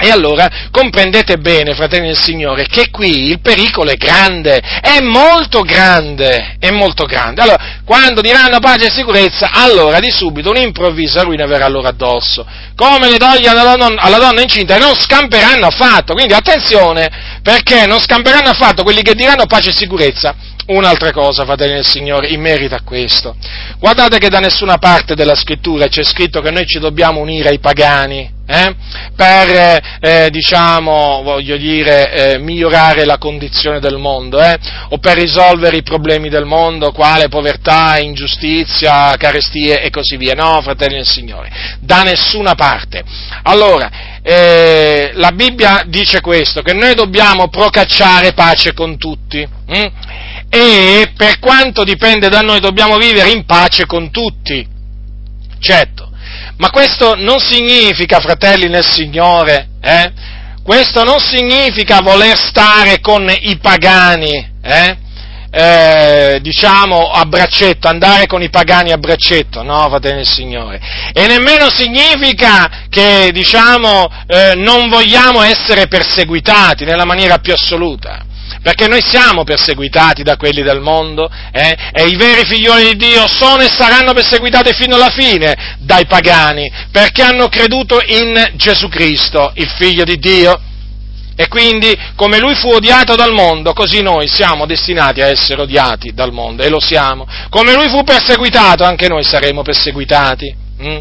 E allora comprendete bene, fratelli del Signore, che qui il pericolo è grande, è molto grande, è molto grande. Allora, quando diranno pace e sicurezza, allora di subito un'improvvisa ruina verrà loro addosso. Come le toglie alla donna, alla donna incinta, non scamperanno affatto. Quindi attenzione, perché non scamperanno affatto quelli che diranno pace e sicurezza un'altra cosa, fratelli del Signore, in merito a questo. Guardate che da nessuna parte della scrittura c'è scritto che noi ci dobbiamo unire ai pagani, eh? per, eh, diciamo, voglio dire, eh, migliorare la condizione del mondo, eh? o per risolvere i problemi del mondo, quale povertà, ingiustizia, carestie e così via. No, fratelli del Signore, da nessuna parte. Allora, eh, la Bibbia dice questo, che noi dobbiamo procacciare pace con tutti. Hm? e per quanto dipende da noi dobbiamo vivere in pace con tutti. Certo, ma questo non significa, fratelli nel Signore, eh? questo non significa voler stare con i pagani, eh? Eh, diciamo a braccetto, andare con i pagani a braccetto, no, fratelli del Signore. E nemmeno significa che, diciamo, eh, non vogliamo essere perseguitati nella maniera più assoluta perché noi siamo perseguitati da quelli del mondo eh? e i veri figlioli di Dio sono e saranno perseguitati fino alla fine dai pagani, perché hanno creduto in Gesù Cristo, il figlio di Dio. E quindi, come lui fu odiato dal mondo, così noi siamo destinati a essere odiati dal mondo, e lo siamo. Come lui fu perseguitato, anche noi saremo perseguitati. Mm?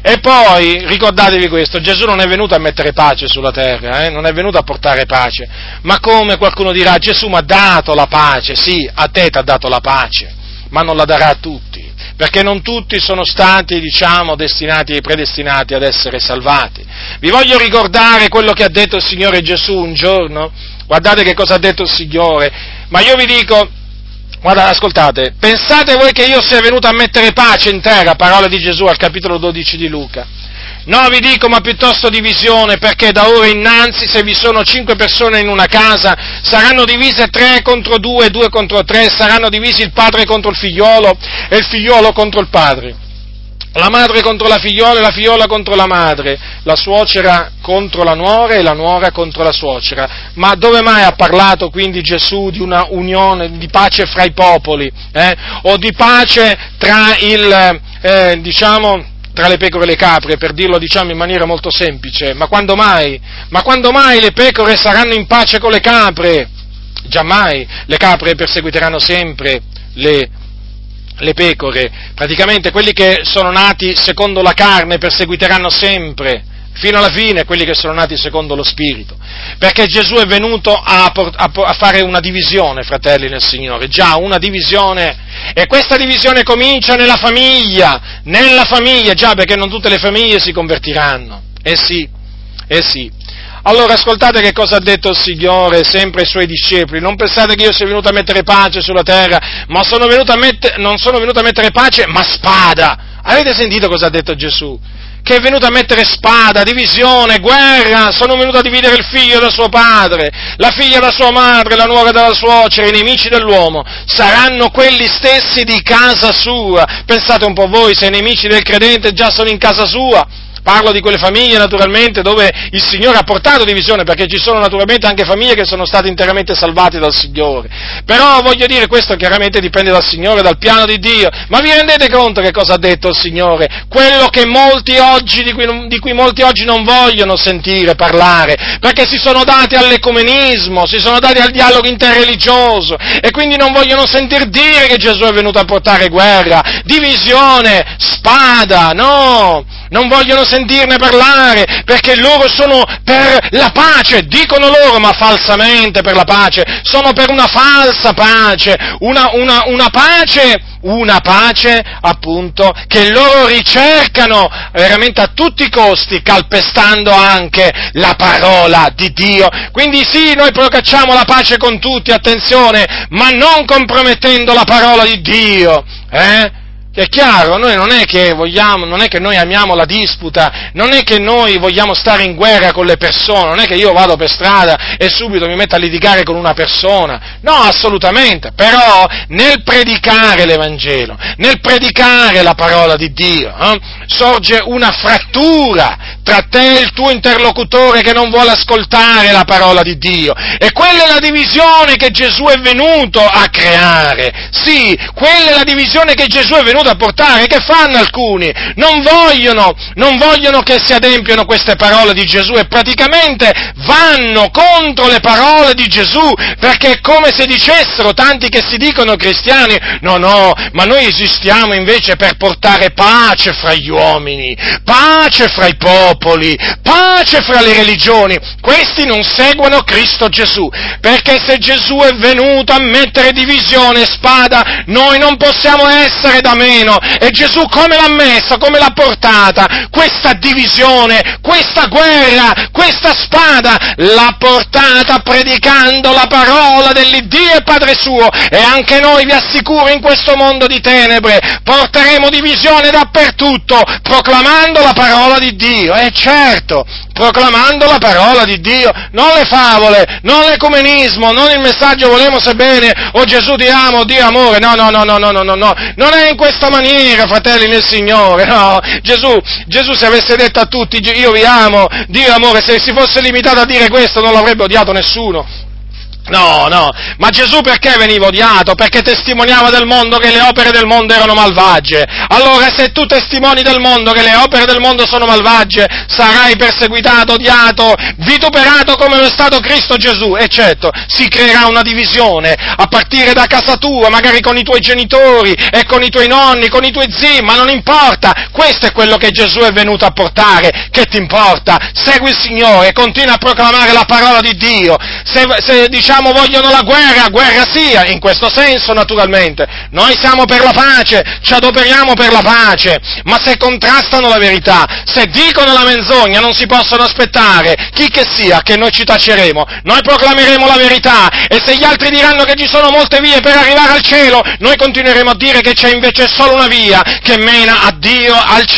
E poi ricordatevi questo, Gesù non è venuto a mettere pace sulla terra, eh? non è venuto a portare pace, ma come qualcuno dirà, Gesù mi ha dato la pace, sì, a te ti ha dato la pace, ma non la darà a tutti, perché non tutti sono stati, diciamo, destinati e predestinati ad essere salvati. Vi voglio ricordare quello che ha detto il Signore Gesù un giorno, guardate che cosa ha detto il Signore, ma io vi dico, Guarda, ascoltate, pensate voi che io sia venuto a mettere pace in terra, parole di Gesù al capitolo 12 di Luca. No, vi dico, ma piuttosto divisione, perché da ora innanzi, se vi sono cinque persone in una casa, saranno divise tre contro due, due contro tre, saranno divisi il padre contro il figliolo e il figliolo contro il padre la madre contro la figliola e la figliola contro la madre, la suocera contro la nuora e la nuora contro la suocera. Ma dove mai ha parlato quindi Gesù di una unione, di pace fra i popoli, eh? o di pace tra il, eh, diciamo, tra le pecore e le capre, per dirlo diciamo in maniera molto semplice, ma quando mai? Ma quando mai le pecore saranno in pace con le capre? Giammai, le capre perseguiteranno sempre le le pecore, praticamente quelli che sono nati secondo la carne perseguiteranno sempre, fino alla fine, quelli che sono nati secondo lo Spirito, perché Gesù è venuto a, a, a, fare una divisione, fratelli nel Signore, già una divisione, e questa divisione comincia nella famiglia, nella famiglia, già perché non tutte le famiglie si convertiranno, eh sì, eh sì. Allora ascoltate che cosa ha detto il Signore sempre ai Suoi discepoli. Non pensate che io sia venuto a mettere pace sulla terra, ma sono venuto a met- non sono venuto a mettere pace, ma spada. Avete sentito cosa ha detto Gesù? Che è venuto a mettere spada, divisione, guerra, sono venuto a dividere il figlio da suo padre, la figlia da sua madre, la nuora dalla suocera, i nemici dell'uomo, saranno quelli stessi di casa sua. Pensate un po' voi, se i nemici del credente già sono in casa sua, Parlo di quelle famiglie naturalmente dove il Signore ha portato divisione, perché ci sono naturalmente anche famiglie che sono state interamente salvate dal Signore. Però voglio dire, questo chiaramente dipende dal Signore, dal piano di Dio. Ma vi rendete conto che cosa ha detto il Signore? Quello che molti oggi, di cui, di cui molti oggi non vogliono sentire parlare, perché si sono dati all'ecumenismo, si sono dati al dialogo interreligioso e quindi non vogliono sentir dire che Gesù è venuto a portare guerra, divisione, spada, no! Non vogliono sentirne parlare, perché loro sono per la pace, dicono loro, ma falsamente per la pace, sono per una falsa pace, una, una, una pace, una pace appunto che loro ricercano veramente a tutti i costi, calpestando anche la parola di Dio. Quindi sì, noi procacciamo la pace con tutti, attenzione, ma non compromettendo la parola di Dio. Eh? È chiaro, noi non è che vogliamo, non è che noi amiamo la disputa, non è che noi vogliamo stare in guerra con le persone, non è che io vado per strada e subito mi metto a litigare con una persona. No, assolutamente. Però nel predicare l'Evangelo, nel predicare la parola di Dio, eh, sorge una frattura tra te e il tuo interlocutore che non vuole ascoltare la parola di Dio. E quella è la divisione che Gesù è venuto a creare. Sì, quella è la divisione che Gesù è venuto a portare. Che fanno alcuni? Non vogliono, non vogliono che si adempiano queste parole di Gesù e praticamente vanno contro le parole di Gesù perché è come se dicessero tanti che si dicono cristiani, no, no, ma noi esistiamo invece per portare pace fra gli uomini, pace fra i popoli pace fra le religioni. Questi non seguono Cristo Gesù, perché se Gesù è venuto a mettere divisione e spada, noi non possiamo essere da meno. E Gesù come l'ha messa, come l'ha portata? Questa divisione, questa guerra, questa spada, l'ha portata predicando la parola dell'Iddio e Padre suo. E anche noi vi assicuro in questo mondo di tenebre porteremo divisione dappertutto, proclamando la parola di Dio. Eh certo, proclamando la parola di Dio, non le favole, non l'ecumenismo, non il messaggio volemo se bene, o Gesù ti amo, Dio amore, no, no, no, no, no, no, no, no, non è in questa maniera, fratelli nel Signore, no, Gesù, Gesù se avesse detto a tutti, io vi amo, Dio amore, se si fosse limitato a dire questo non l'avrebbe odiato nessuno, No, no, ma Gesù perché veniva odiato? Perché testimoniava del mondo che le opere del mondo erano malvagie. Allora se tu testimoni del mondo che le opere del mondo sono malvagie, sarai perseguitato, odiato, vituperato come lo è stato Cristo Gesù. E certo, si creerà una divisione a partire da casa tua, magari con i tuoi genitori e con i tuoi nonni, con i tuoi zii, ma non importa. Questo è quello che Gesù è venuto a portare. Che ti importa? Segui il Signore, continua a proclamare la parola di Dio. Se, se diciamo diciamo vogliono la guerra, guerra sia, in questo senso naturalmente. Noi siamo per la pace, ci adoperiamo per la pace, ma se contrastano la verità, se dicono la menzogna, non si possono aspettare, chi che sia, che noi ci taceremo. Noi proclameremo la verità e se gli altri diranno che ci sono molte vie per arrivare al cielo, noi continueremo a dire che c'è invece solo una via che mena a Dio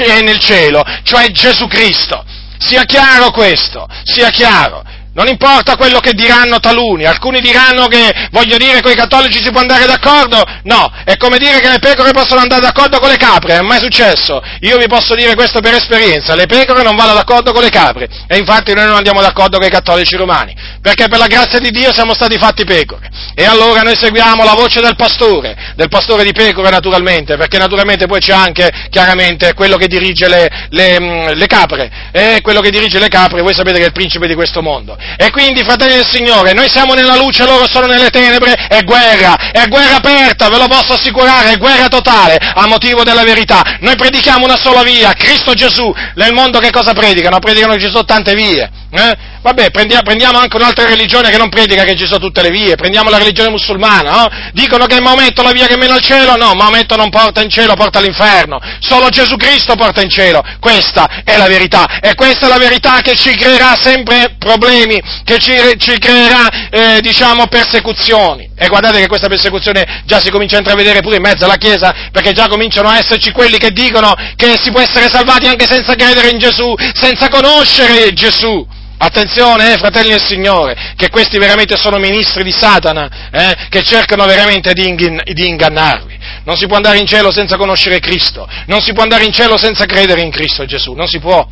e nel cielo, cioè Gesù Cristo. Sia chiaro questo, sia chiaro. Non importa quello che diranno taluni, alcuni diranno che, voglio dire, con i cattolici si può andare d'accordo, no, è come dire che le pecore possono andare d'accordo con le capre, è mai successo. Io vi posso dire questo per esperienza, le pecore non vanno d'accordo con le capre, e infatti noi non andiamo d'accordo con i cattolici romani, perché per la grazia di Dio siamo stati fatti pecore. E allora noi seguiamo la voce del pastore, del pastore di pecore naturalmente, perché naturalmente poi c'è anche, chiaramente, quello che dirige le, le, le capre, e quello che dirige le capre, voi sapete che è il principe di questo mondo. E quindi, fratelli del Signore, noi siamo nella luce, loro sono nelle tenebre, è guerra, è guerra aperta, ve lo posso assicurare, è guerra totale, a motivo della verità. Noi predichiamo una sola via, Cristo Gesù. Nel mondo che cosa predicano? Predicano sono tante vie. Eh? Vabbè, prendiamo, prendiamo, anche un'altra religione che non predica che ci sono tutte le vie, prendiamo la religione musulmana, no? Dicono che Maometto la via che mena al cielo, no, Maometto non porta in cielo, porta all'inferno, solo Gesù Cristo porta in cielo, questa è la verità, e questa è la verità che ci creerà sempre problemi, che ci, ci creerà, eh, diciamo, persecuzioni. E guardate che questa persecuzione già si comincia a intravedere pure in mezzo alla Chiesa, perché già cominciano a esserci quelli che dicono che si può essere salvati anche senza credere in Gesù, senza conoscere Gesù. Attenzione, eh, fratelli del Signore, che questi veramente sono ministri di Satana, eh, che cercano veramente di, ingin- di, ingannarvi. Non si può andare in cielo senza conoscere Cristo, non si può andare in cielo senza credere in Cristo Gesù, non si può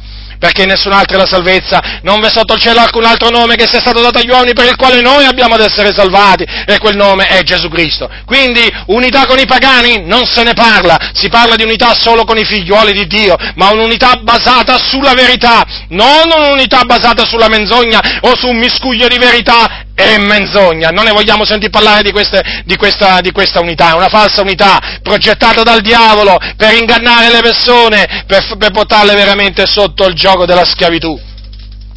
perché nessun'altra è la salvezza, non v'è sotto il cielo alcun altro nome che sia stato dato agli uomini per il quale noi abbiamo ad essere salvati, e quel nome è Gesù Cristo. Quindi unità con i pagani non se ne parla, si parla di unità solo con i figlioli di Dio, ma un'unità basata sulla verità, non un'unità basata sulla menzogna o su un miscuglio di verità è menzogna, non ne vogliamo sentire parlare di, queste, di, questa, di, questa, unità, è una falsa unità progettata dal diavolo per ingannare le persone, per, per portarle veramente sotto il gioco della schiavitù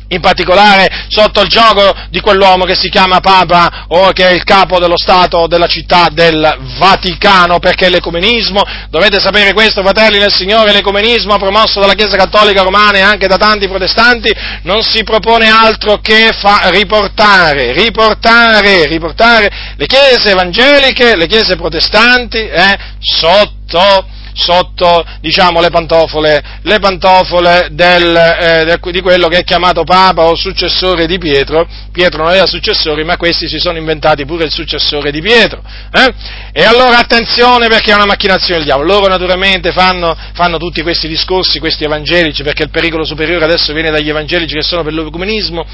in particolare sotto il gioco di quell'uomo che si chiama Papa o che è il capo dello Stato della città del Vaticano, perché l'ecumenismo, dovete sapere questo, fratelli del Signore, l'ecumenismo promosso dalla Chiesa Cattolica Romana e anche da tanti protestanti non si propone altro che riportare, riportare, riportare le chiese evangeliche, le chiese protestanti eh, sotto sotto diciamo, le pantofole, le pantofole del, eh, di quello che è chiamato Papa o successore di Pietro. Pietro non aveva successori, ma questi si sono inventati pure il successore di Pietro. Eh? E allora attenzione perché è una macchinazione del diavolo. Loro naturalmente fanno, fanno tutti questi discorsi, questi evangelici, perché il pericolo superiore adesso viene dagli evangelici che sono per l'ecumenismo,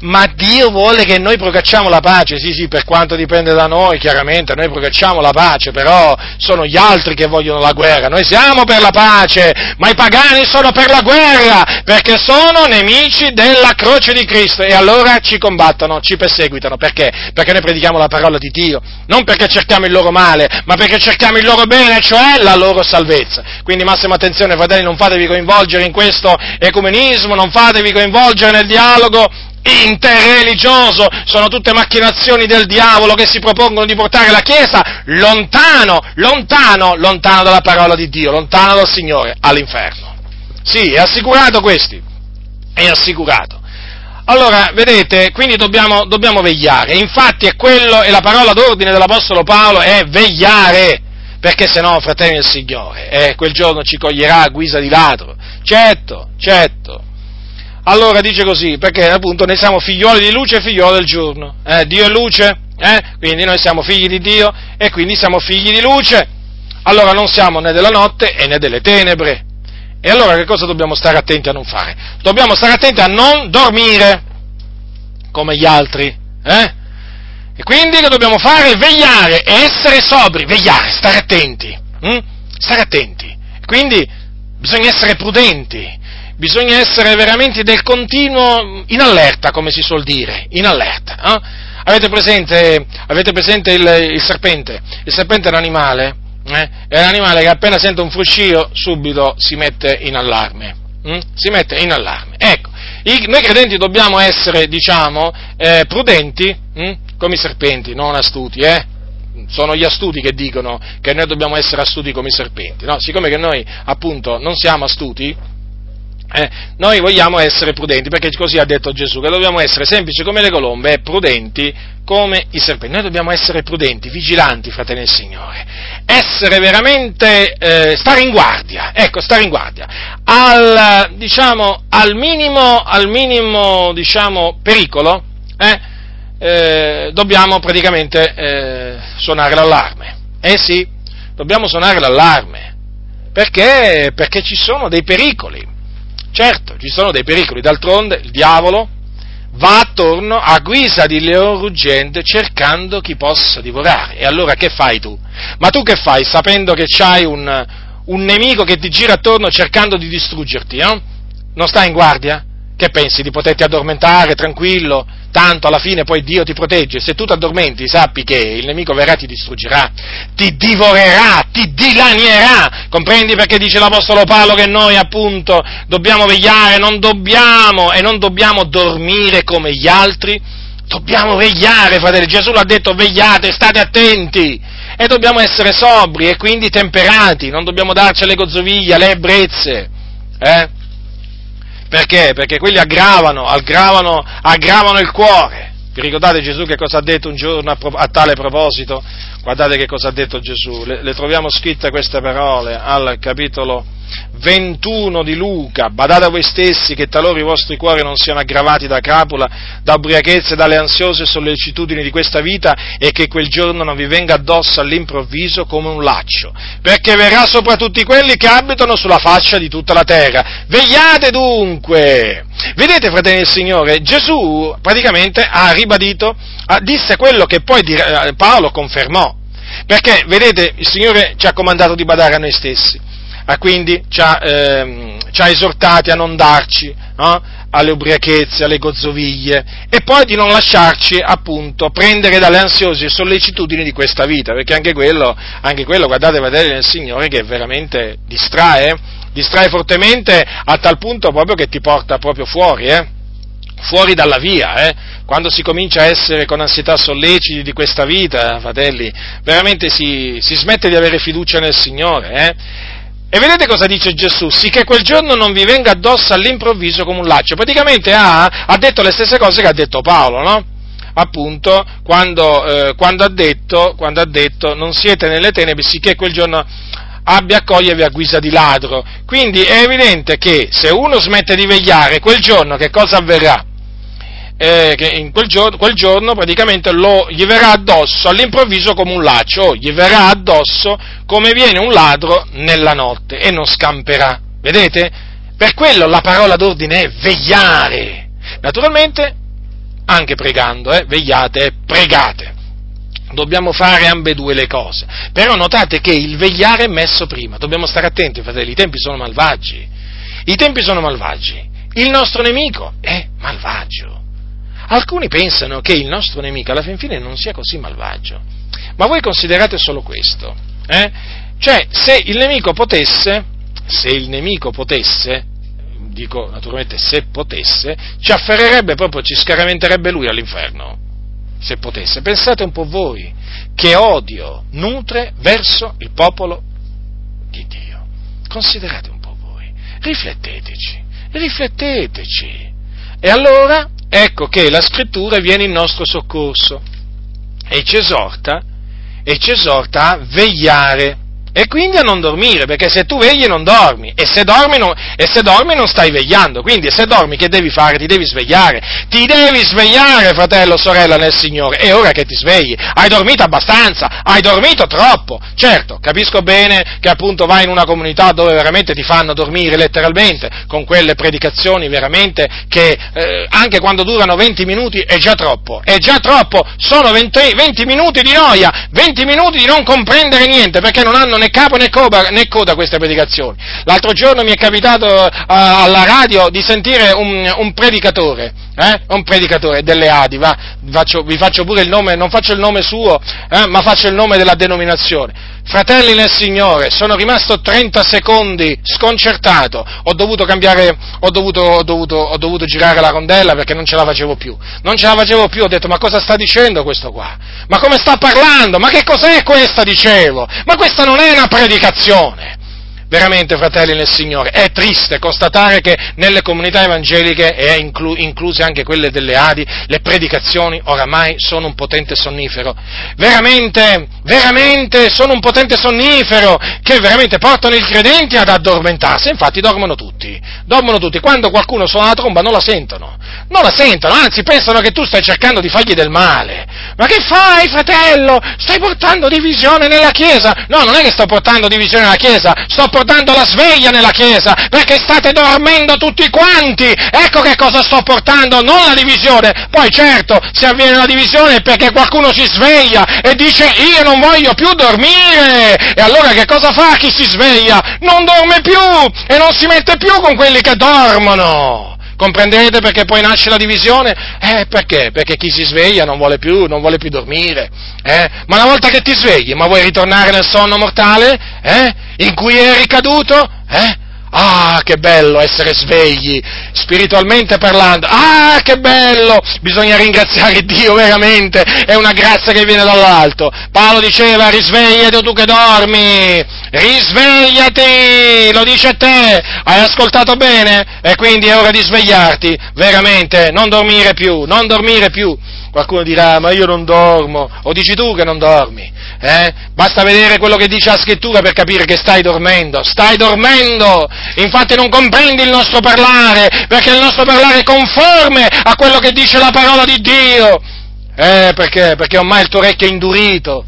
ma Dio vuole che noi procacciamo la pace, sì sì, per quanto dipende da noi, chiaramente, noi procacciamo la pace, però sono gli altri che vogliono la guerra guerra, noi siamo per la pace, ma i pagani sono per la guerra, perché sono nemici della croce di Cristo e allora ci combattono, ci perseguitano, perché? Perché noi predichiamo la parola di Dio, non perché cerchiamo il loro male, ma perché cerchiamo il loro bene, cioè la loro salvezza. Quindi massima attenzione, fratelli, non fatevi coinvolgere in questo ecumenismo, non fatevi coinvolgere nel dialogo interreligioso, sono tutte macchinazioni del diavolo che si propongono di portare la Chiesa lontano, lontano, lontano dalla parola di Dio, lontano dal Signore, all'inferno. Sì, è assicurato questi, è assicurato. Allora, vedete, quindi dobbiamo, dobbiamo vegliare, infatti è quello, e la parola d'ordine dell'Apostolo Paolo è vegliare, perché se no, fratelli del Signore, eh, quel giorno ci coglierà a guisa di ladro. Certo, certo, allora dice così, perché appunto noi siamo figlioli di luce e figlioli del giorno. Eh, Dio è luce, eh? quindi noi siamo figli di Dio e quindi siamo figli di luce. Allora non siamo né della notte né delle tenebre. E allora che cosa dobbiamo stare attenti a non fare? Dobbiamo stare attenti a non dormire come gli altri. Eh? E quindi che dobbiamo fare? Vegliare e essere sobri, vegliare, stare attenti. Hm? Stare attenti. Quindi bisogna essere prudenti bisogna essere veramente del continuo in allerta, come si suol dire, in allerta. Eh? Avete presente, avete presente il, il, serpente? Il serpente è un animale, eh? è un animale che appena sente un fruscio subito si mette in allarme. Hm? Si mette in allarme. Ecco, i, noi credenti dobbiamo essere, diciamo, eh, prudenti hm? come i serpenti, non astuti, eh? sono gli astuti che dicono che noi dobbiamo essere astuti come i serpenti. No? Siccome che noi appunto non siamo astuti, eh, noi vogliamo essere prudenti, perché così ha detto Gesù, che dobbiamo essere semplici come le colombe e prudenti come i serpenti. Noi dobbiamo essere prudenti, vigilanti, fratelli del Signore. Essere veramente, eh, stare in guardia, ecco, stare in guardia. Al, diciamo, al minimo, al minimo diciamo, pericolo, eh, eh, dobbiamo praticamente eh, suonare l'allarme. Eh sì, dobbiamo suonare l'allarme. Perché? Perché ci sono dei pericoli Certo, ci sono dei pericoli, d'altronde il diavolo va attorno a guisa di leone ruggente cercando chi possa divorare. E allora che fai tu? Ma tu che fai sapendo che c'hai un, un nemico che ti gira attorno cercando di distruggerti? Eh? Non stai in guardia? Che pensi di poterti addormentare tranquillo? Tanto alla fine poi Dio ti protegge. Se tu ti addormenti, sappi che il nemico verrà e ti distruggerà, ti divorerà, ti dilanierà. Comprendi perché dice l'Apostolo Paolo che noi appunto dobbiamo vegliare, non dobbiamo e non dobbiamo dormire come gli altri? Dobbiamo vegliare, fratelli. Gesù l'ha detto, vegliate, state attenti. E dobbiamo essere sobri e quindi temperati, non dobbiamo darci le gozzoviglie, le ebbrezze. Eh? Perché? Perché quelli aggravano, aggravano, aggravano il cuore. Vi ricordate Gesù che cosa ha detto un giorno a, a tale proposito? Guardate che cosa ha detto Gesù. Le, le troviamo scritte queste parole al capitolo 21 di Luca, badate a voi stessi che talora i vostri cuori non siano aggravati da crapula, da ubriachezze, dalle ansiose sollecitudini di questa vita e che quel giorno non vi venga addosso all'improvviso come un laccio, perché verrà sopra tutti quelli che abitano sulla faccia di tutta la terra. Vegliate dunque! Vedete, fratelli del Signore, Gesù praticamente ha ribadito, disse quello che poi eh, Paolo confermò, perché, vedete, il Signore ci ha comandato di badare a noi stessi ma quindi ci ha, ehm, ci ha esortati a non darci no? alle ubriachezze, alle gozzoviglie e poi di non lasciarci appunto prendere dalle ansiose sollecitudini di questa vita, perché anche quello, anche quello guardate, vedete nel Signore che veramente distrae, distrae fortemente a tal punto proprio che ti porta proprio fuori, eh? fuori dalla via, eh? quando si comincia a essere con ansietà solleciti di questa vita, fratelli, veramente si, si smette di avere fiducia nel Signore. Eh? E vedete cosa dice Gesù? Sì che quel giorno non vi venga addosso all'improvviso come un laccio. Praticamente ha, ha detto le stesse cose che ha detto Paolo, no? Appunto, quando, eh, quando, ha detto, quando, ha detto, non siete nelle tenebre, sì che quel giorno abbia a cogliervi a guisa di ladro. Quindi è evidente che se uno smette di vegliare, quel giorno che cosa avverrà? Eh, che in quel giorno, quel giorno praticamente lo, gli verrà addosso all'improvviso come un laccio, o gli verrà addosso come viene un ladro nella notte e non scamperà. Vedete? Per quello la parola d'ordine è vegliare. Naturalmente, anche pregando, eh, vegliate pregate. Dobbiamo fare ambedue le cose. Però notate che il vegliare è messo prima. Dobbiamo stare attenti, fratelli, i tempi sono malvagi. I tempi sono malvagi. Il nostro nemico è malvagio. Alcuni pensano che il nostro nemico alla fin fine non sia così malvagio, ma voi considerate solo questo, eh? cioè se il nemico potesse, se il nemico potesse, dico naturalmente se potesse, ci afferrerebbe proprio, ci scaraventerebbe lui all'inferno, se potesse. Pensate un po' voi, che odio nutre verso il popolo di Dio. Considerate un po' voi, rifletteteci, rifletteteci. E allora ecco che la scrittura viene in nostro soccorso e ci esorta, e ci esorta a vegliare e quindi a non dormire, perché se tu vegli non dormi, e se dormi non, se dormi non stai vegliando, quindi se dormi che devi fare? Ti devi svegliare, ti devi svegliare fratello, sorella nel Signore, è ora che ti svegli, hai dormito abbastanza, hai dormito troppo, certo, capisco bene che appunto vai in una comunità dove veramente ti fanno dormire letteralmente, con quelle predicazioni veramente che eh, anche quando durano 20 minuti è già troppo, è già troppo, sono 20, 20 minuti di noia, 20 minuti di non comprendere niente, perché non hanno né capo né coda, né coda queste predicazioni. L'altro giorno mi è capitato uh, alla radio di sentire un, un predicatore, eh? un predicatore delle Adi, va, faccio, vi faccio pure il nome, non faccio il nome suo, eh? ma faccio il nome della denominazione. Fratelli nel Signore, sono rimasto 30 secondi sconcertato, ho dovuto cambiare, ho dovuto, ho, dovuto, ho dovuto, girare la rondella perché non ce la facevo più. Non ce la facevo più, ho detto ma cosa sta dicendo questo qua? Ma come sta parlando? Ma che cos'è questa, dicevo? Ma questa non è una predicazione. Veramente, fratelli nel Signore, è triste constatare che nelle comunità evangeliche, e inclu- incluse anche quelle delle Adi, le predicazioni oramai sono un potente sonnifero. Veramente, veramente sono un potente sonnifero che veramente portano i credenti ad addormentarsi. Infatti dormono tutti, dormono tutti. Quando qualcuno suona la tromba non la sentono, non la sentono, anzi pensano che tu stai cercando di fargli del male. Ma che fai, fratello? Stai portando divisione nella Chiesa? No, non è che sto portando divisione nella Chiesa, sto portando portando la sveglia nella Chiesa, perché state dormendo tutti quanti. Ecco che cosa sto portando, non la divisione. Poi certo, se avviene la divisione è perché qualcuno si sveglia e dice io non voglio più dormire. E allora che cosa fa chi si sveglia? Non dorme più e non si mette più con quelli che dormono. Comprendete perché poi nasce la divisione? Eh, perché? Perché chi si sveglia non vuole più, non vuole più dormire. Eh? Ma una volta che ti svegli, ma vuoi ritornare nel sonno mortale? Eh? In cui eri caduto? Eh? Ah, che bello essere svegli, spiritualmente parlando. Ah, che bello! Bisogna ringraziare Dio veramente, è una grazia che viene dall'alto. Paolo diceva, risvegliati tu che dormi, risvegliati, lo dice a te, hai ascoltato bene? E quindi è ora di svegliarti, veramente, non dormire più, non dormire più. Qualcuno dirà, ma io non dormo, o dici tu che non dormi. Eh? Basta vedere quello che dice la scrittura per capire che stai dormendo. Stai dormendo! Infatti non comprendi il nostro parlare, perché il nostro parlare è conforme a quello che dice la parola di Dio. Eh, perché? Perché ormai il tuo orecchio è indurito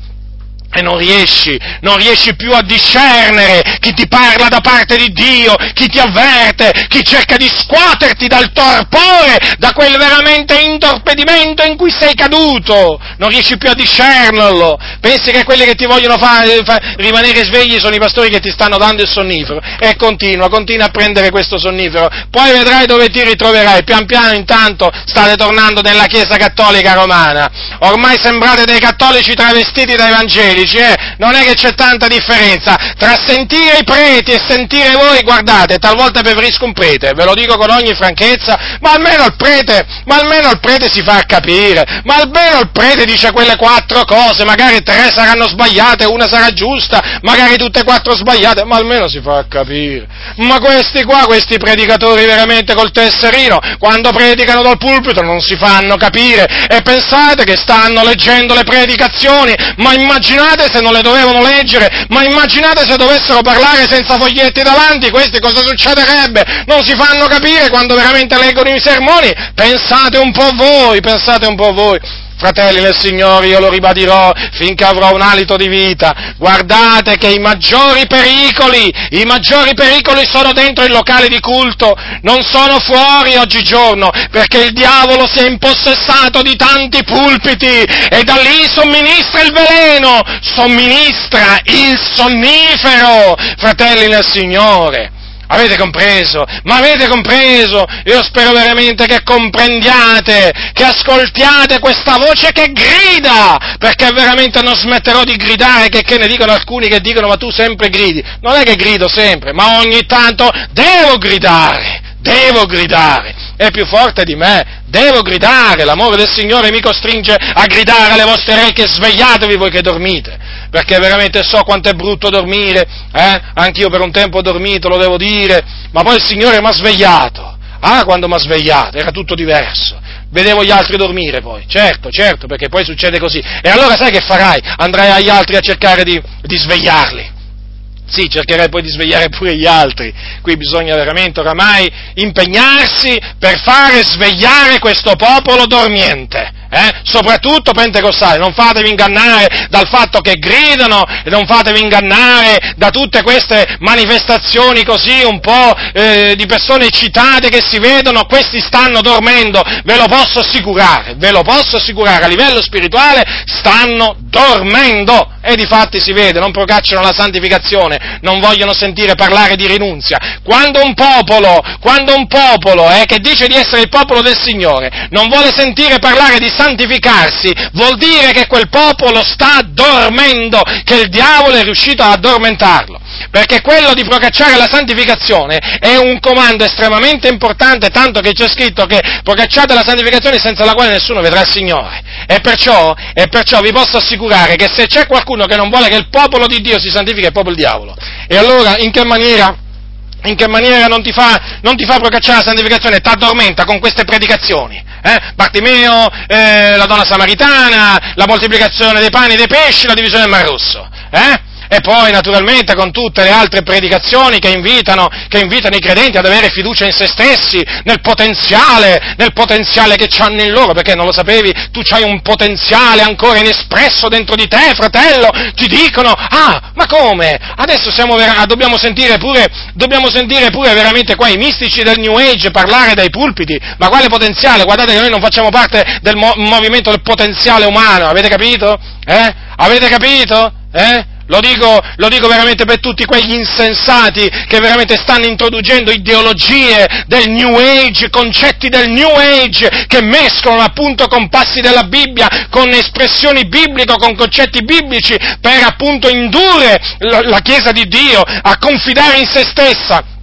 e non riesci, non riesci più a discernere chi ti parla da parte di Dio, chi ti avverte, chi cerca di scuoterti dal torpore, da quel veramente intorpedimento in cui sei caduto. Non riesci più a discernerlo. Pensi che quelli che ti vogliono fare, far rimanere svegli sono i pastori che ti stanno dando il sonnifero. E continua, continua a prendere questo sonnifero. Poi vedrai dove ti ritroverai. Pian piano intanto state tornando nella Chiesa Cattolica Romana. Ormai sembrate dei cattolici travestiti dai Vangeli dici, eh, non è che c'è tanta differenza tra sentire i preti e sentire voi, guardate, talvolta preferisco un prete, ve lo dico con ogni franchezza, ma almeno il prete, ma almeno il prete si fa capire, ma almeno il prete dice quelle quattro cose, magari tre saranno sbagliate, una sarà giusta, magari tutte e quattro sbagliate, ma almeno si fa capire. Ma questi qua, questi predicatori veramente col tesserino, quando predicano dal pulpito non si fanno capire e pensate che stanno leggendo le predicazioni, ma immaginate immaginate se non le dovevano leggere, ma immaginate se dovessero parlare senza foglietti davanti, questi cosa succederebbe? Non si fanno capire quando veramente leggono i sermoni? Pensate un po' voi, pensate un po' voi. Fratelli del Signore, io lo ribadirò finché avrò un alito di vita. Guardate che i maggiori pericoli, i maggiori pericoli sono dentro il locale di culto, non sono fuori oggigiorno, perché il diavolo si è impossessato di tanti pulpiti e da lì somministra il veleno, somministra il sonnifero, fratelli del Signore. Avete compreso? Ma avete compreso? Io spero veramente che comprendiate, che ascoltiate questa voce che grida, perché veramente non smetterò di gridare, che, che ne dicono alcuni che dicono ma tu sempre gridi. Non è che grido sempre, ma ogni tanto devo gridare, devo gridare è più forte di me, devo gridare, l'amore del Signore mi costringe a gridare alle vostre orecchie, svegliatevi voi che dormite, perché veramente so quanto è brutto dormire, eh? anch'io per un tempo ho dormito, lo devo dire, ma poi il Signore mi ha svegliato, ah quando mi ha svegliato, era tutto diverso, vedevo gli altri dormire poi, certo, certo, perché poi succede così, e allora sai che farai? Andrai agli altri a cercare di, di svegliarli, sì, cercherai poi di svegliare pure gli altri. Qui bisogna veramente oramai impegnarsi per fare svegliare questo popolo dormiente eh? soprattutto pentecostali, non fatevi ingannare dal fatto che gridano non fatevi ingannare da tutte queste manifestazioni così un po' eh, di persone eccitate che si vedono, questi stanno dormendo, ve lo posso assicurare, ve lo posso assicurare, a livello spirituale stanno dormendo e di fatti si vede, non procacciano la santificazione, non vogliono sentire parlare di rinunzia. Quando un popolo, quando un popolo eh, che dice di essere il popolo del Signore non vuole sentire parlare di santificarsi, vuol dire che quel popolo sta dormendo, che il diavolo è riuscito ad addormentarlo. Perché quello di procacciare la santificazione è un comando estremamente importante, tanto che c'è scritto che procacciate la santificazione senza la quale nessuno vedrà il Signore. E perciò, e perciò vi posso assicurare che se c'è qualcuno che non vuole che il popolo di Dio si santifichi è proprio il diavolo. E allora in che maniera? In che maniera non ti fa, non ti fa procacciare la santificazione, ti addormenta con queste predicazioni. Eh? Bartimeo, eh, la donna samaritana, la moltiplicazione dei pani e dei pesci, la divisione del Mar Rosso. Eh? E poi naturalmente con tutte le altre predicazioni che invitano, che invitano, i credenti ad avere fiducia in se stessi, nel potenziale, nel potenziale che hanno in loro, perché non lo sapevi, tu hai un potenziale ancora inespresso dentro di te, fratello, ti dicono, ah, ma come? Adesso siamo, dobbiamo, sentire pure, dobbiamo sentire pure veramente qua i mistici del New Age parlare dai pulpiti, ma quale potenziale? Guardate che noi non facciamo parte del mo- movimento del potenziale umano, avete capito? Eh? Avete capito? Eh? Lo dico, lo dico, veramente per tutti quegli insensati che veramente stanno introducendo ideologie del New Age, concetti del New Age, che mescolano appunto con passi della Bibbia, con espressioni bibliche, con concetti biblici, per appunto indurre la, la Chiesa di Dio a confidare in se stessa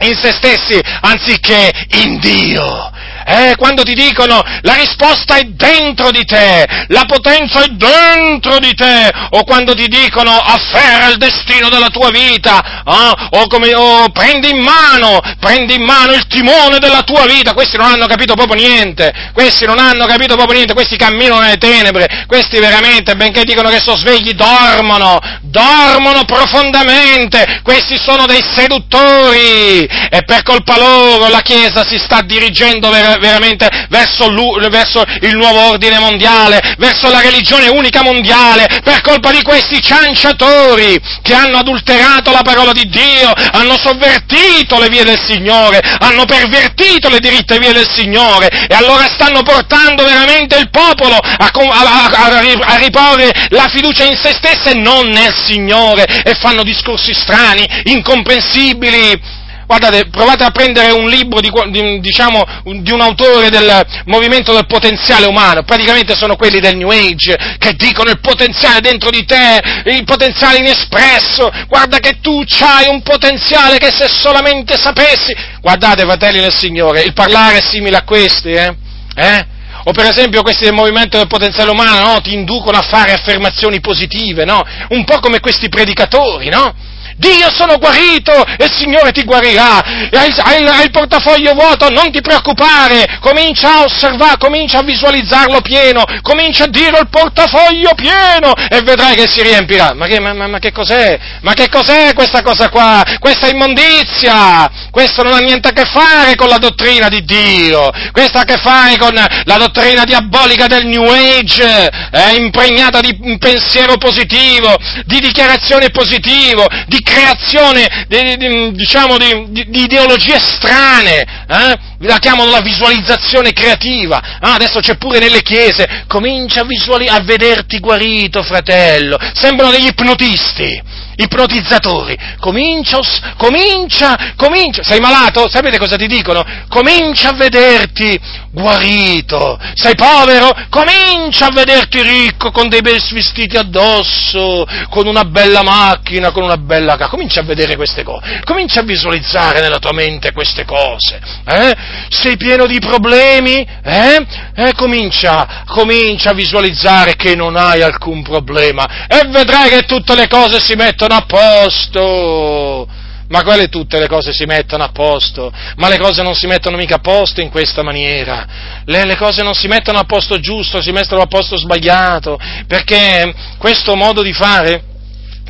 in se stessi anziché in Dio. Eh, quando ti dicono la risposta è dentro di te, la potenza è dentro di te, o quando ti dicono afferra il destino della tua vita, eh, o, come, o prendi in mano, prendi in mano il timone della tua vita, questi non hanno capito proprio niente, questi non hanno capito proprio niente, questi camminano nelle tenebre, questi veramente, benché dicono che sono svegli, dormono, dormono profondamente, questi sono dei seduttori, e per colpa loro la Chiesa si sta dirigendo ver- veramente verso, verso, il nuovo ordine mondiale, verso la religione unica mondiale, per colpa di questi cianciatori che hanno adulterato la parola di Dio, hanno sovvertito le vie del Signore, hanno pervertito le diritte vie del Signore e allora stanno portando veramente il popolo a, a, a, a riporre la fiducia in se stessa e non nel Signore e fanno discorsi strani, incomprensibili Guardate, provate a prendere un libro di, di, diciamo, di un autore del movimento del potenziale umano, praticamente sono quelli del New Age, che dicono il potenziale dentro di te, il potenziale inespresso, guarda che tu hai un potenziale che se solamente sapessi. Guardate, fratelli del Signore, il parlare è simile a questi, eh? eh? O per esempio questi del movimento del potenziale umano no? ti inducono a fare affermazioni positive, no? Un po' come questi predicatori, no? Dio sono guarito e il Signore ti guarirà. Hai, hai, hai, il portafoglio vuoto, non ti preoccupare, comincia a osservare, comincia a visualizzarlo pieno, comincia a dire il portafoglio pieno e vedrai che si riempirà. Ma che, ma, ma, ma che cos'è? Ma che cos'è questa cosa qua? Questa immondizia! Questo non ha niente a che fare con la dottrina di Dio, questo ha a che fare con la dottrina diabolica del New Age, è impregnata di pensiero positivo, di dichiarazione positivo, di creazione, di, di, diciamo, di, di, ideologie strane, eh? la chiamano la visualizzazione creativa, ah, adesso c'è pure nelle chiese, comincia a, visuali- a vederti guarito, fratello, sembrano degli ipnotisti, ipnotizzatori, comincia, comincia, comincia, sei malato? Sapete cosa ti dicono? Comincia a vederti guarito, sei povero? Comincia a vederti ricco con dei bei vestiti addosso, con una bella macchina, con una bella casa, comincia a vedere queste cose, comincia a visualizzare nella tua mente queste cose, eh? Sei pieno di problemi? Eh? eh comincia, comincia a visualizzare che non hai alcun problema e vedrai che tutte le cose si mettono a posto. Ma quelle tutte le cose si mettono a posto? Ma le cose non si mettono mica a posto in questa maniera. Le, le, cose non si mettono a posto giusto, si mettono a posto sbagliato, perché questo modo di fare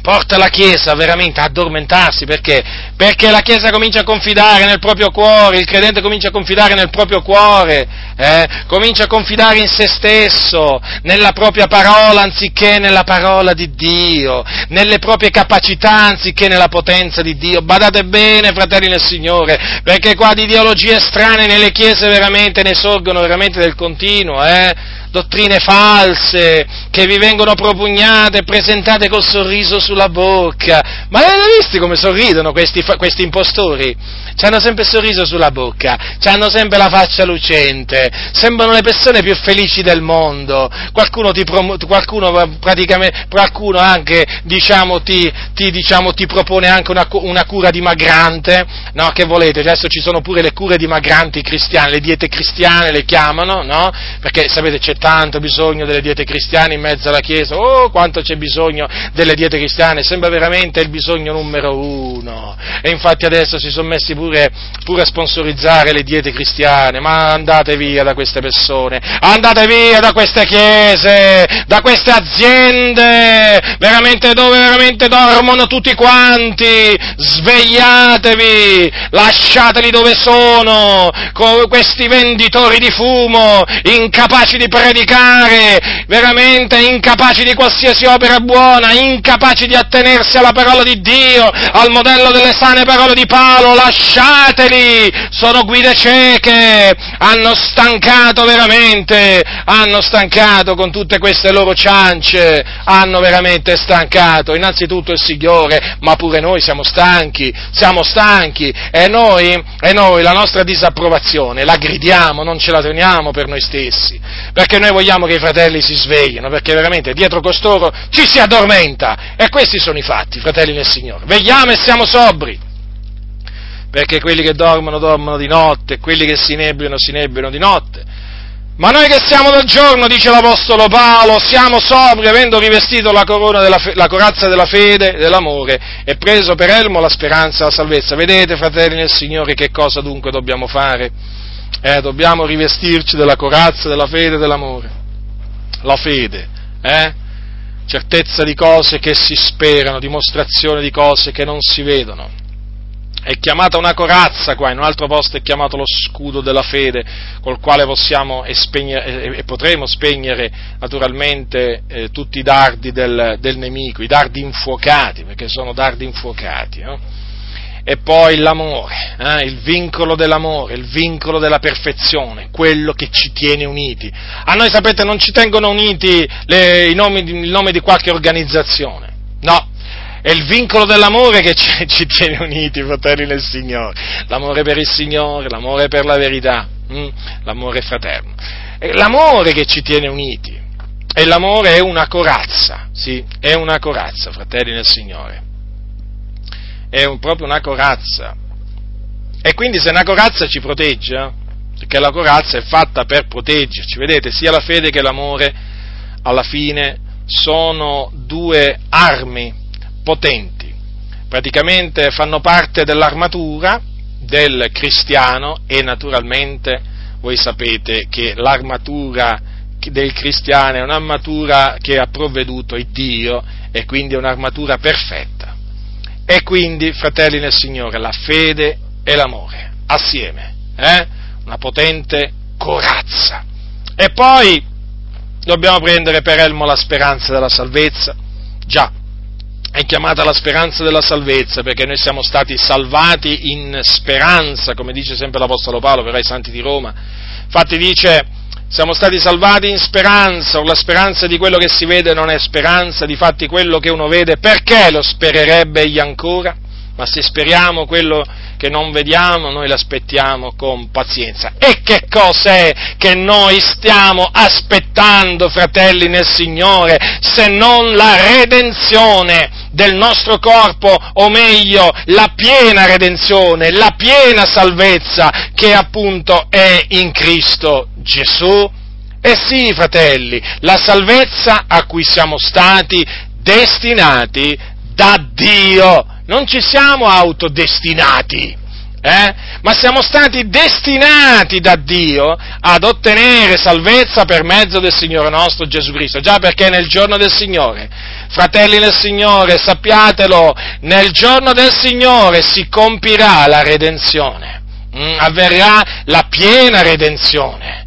porta la Chiesa veramente a addormentarsi, perché? Perché la Chiesa comincia a confidare nel proprio cuore, il credente comincia a confidare nel proprio cuore, eh? comincia a confidare in se stesso, nella propria parola anziché nella parola di Dio, nelle proprie capacità anziché nella potenza di Dio. Badate bene, fratelli nel Signore, perché qua di ideologie strane nelle Chiese veramente ne sorgono veramente del continuo, eh? dottrine false che vi vengono propugnate presentate col sorriso sulla bocca. Ma avete visto come sorridono questi, questi impostori? Hanno sempre il sorriso sulla bocca, hanno sempre la faccia lucente, sembrano le persone più felici del mondo. Qualcuno, ti, qualcuno praticamente, qualcuno anche, diciamo, ti, ti, diciamo, ti propone anche una, una, cura dimagrante, no? Che volete? Adesso ci sono pure le cure dimagranti cristiane, le diete cristiane le chiamano, no? Perché sapete c'è tanto bisogno delle diete cristiane in mezzo alla Chiesa, oh quanto c'è bisogno delle diete cristiane, sembra veramente il bisogno numero uno. E infatti adesso si sono messi pure, pure a sponsorizzare le diete cristiane, ma andate via da queste persone, andate via da queste chiese, da queste aziende, veramente dove veramente dormono tutti quanti, svegliatevi, lasciateli dove sono, con questi venditori di fumo, incapaci di predicare, veramente incapaci di qualsiasi opera buona, incapaci di attenersi alla parola di Dio, al modello delle vane parole di Paolo, lasciateli, sono guide cieche, hanno stancato veramente, hanno stancato con tutte queste loro ciance, hanno veramente stancato, innanzitutto il Signore, ma pure noi siamo stanchi, siamo stanchi! E noi, e noi la nostra disapprovazione la gridiamo, non ce la teniamo per noi stessi, perché noi vogliamo che i fratelli si svegliano, perché veramente dietro costoro ci si addormenta! E questi sono i fatti, fratelli nel Signore. Vegliamo e siamo sobri perché quelli che dormono dormono di notte, quelli che si nebbiano si nebbiano di notte. Ma noi che siamo del giorno, dice l'Apostolo Paolo, siamo sobri avendo rivestito la, della, la corazza della fede, dell'amore e preso per elmo la speranza e la salvezza. Vedete, fratelli nel Signore, che cosa dunque dobbiamo fare? Eh, dobbiamo rivestirci della corazza, della fede e dell'amore. La fede, eh? Certezza di cose che si sperano, dimostrazione di cose che non si vedono è chiamata una corazza qua, in un altro posto è chiamato lo scudo della fede, col quale possiamo spegnere, e potremo spegnere naturalmente eh, tutti i dardi del, del, nemico, i dardi infuocati, perché sono dardi infuocati. No? E poi l'amore, eh, il vincolo dell'amore, il vincolo della perfezione, quello che ci tiene uniti. A noi, sapete, non ci tengono uniti le, nomi, il nome di qualche organizzazione, no, è il vincolo dell'amore che ci, ci, tiene uniti, fratelli nel Signore. L'amore per il Signore, l'amore per la verità, hm? l'amore fraterno. È l'amore che ci tiene uniti. E l'amore è una corazza, sì, è una corazza, fratelli nel Signore. È un, proprio una corazza. E quindi se una corazza ci protegge, perché la corazza è fatta per proteggerci, vedete, sia la fede che l'amore alla fine sono due armi potenti, praticamente fanno parte dell'armatura del cristiano e naturalmente voi sapete che l'armatura del cristiano è un'armatura che ha provveduto il Dio e quindi è un'armatura perfetta. E quindi, fratelli nel Signore, la fede e l'amore, assieme, eh? una potente corazza. E poi dobbiamo prendere per elmo la speranza della salvezza, già, è chiamata la speranza della salvezza, perché noi siamo stati salvati in speranza, come dice sempre l'Apostolo Paolo per i santi di Roma. Infatti dice, siamo stati salvati in speranza, o la speranza di quello che si vede non è speranza, difatti quello che uno vede, perché lo spererebbe egli ancora? Ma se speriamo quello che non vediamo, noi l'aspettiamo con pazienza. E che cos'è che noi stiamo aspettando, fratelli nel Signore, se non la redenzione del nostro corpo, o meglio, la piena redenzione, la piena salvezza che appunto è in Cristo Gesù? Eh sì, fratelli, la salvezza a cui siamo stati destinati da Dio non ci siamo autodestinati, eh? ma siamo stati destinati da Dio ad ottenere salvezza per mezzo del Signore nostro Gesù Cristo. Già perché nel giorno del Signore, fratelli del Signore, sappiatelo, nel giorno del Signore si compirà la redenzione, mm? avverrà la piena redenzione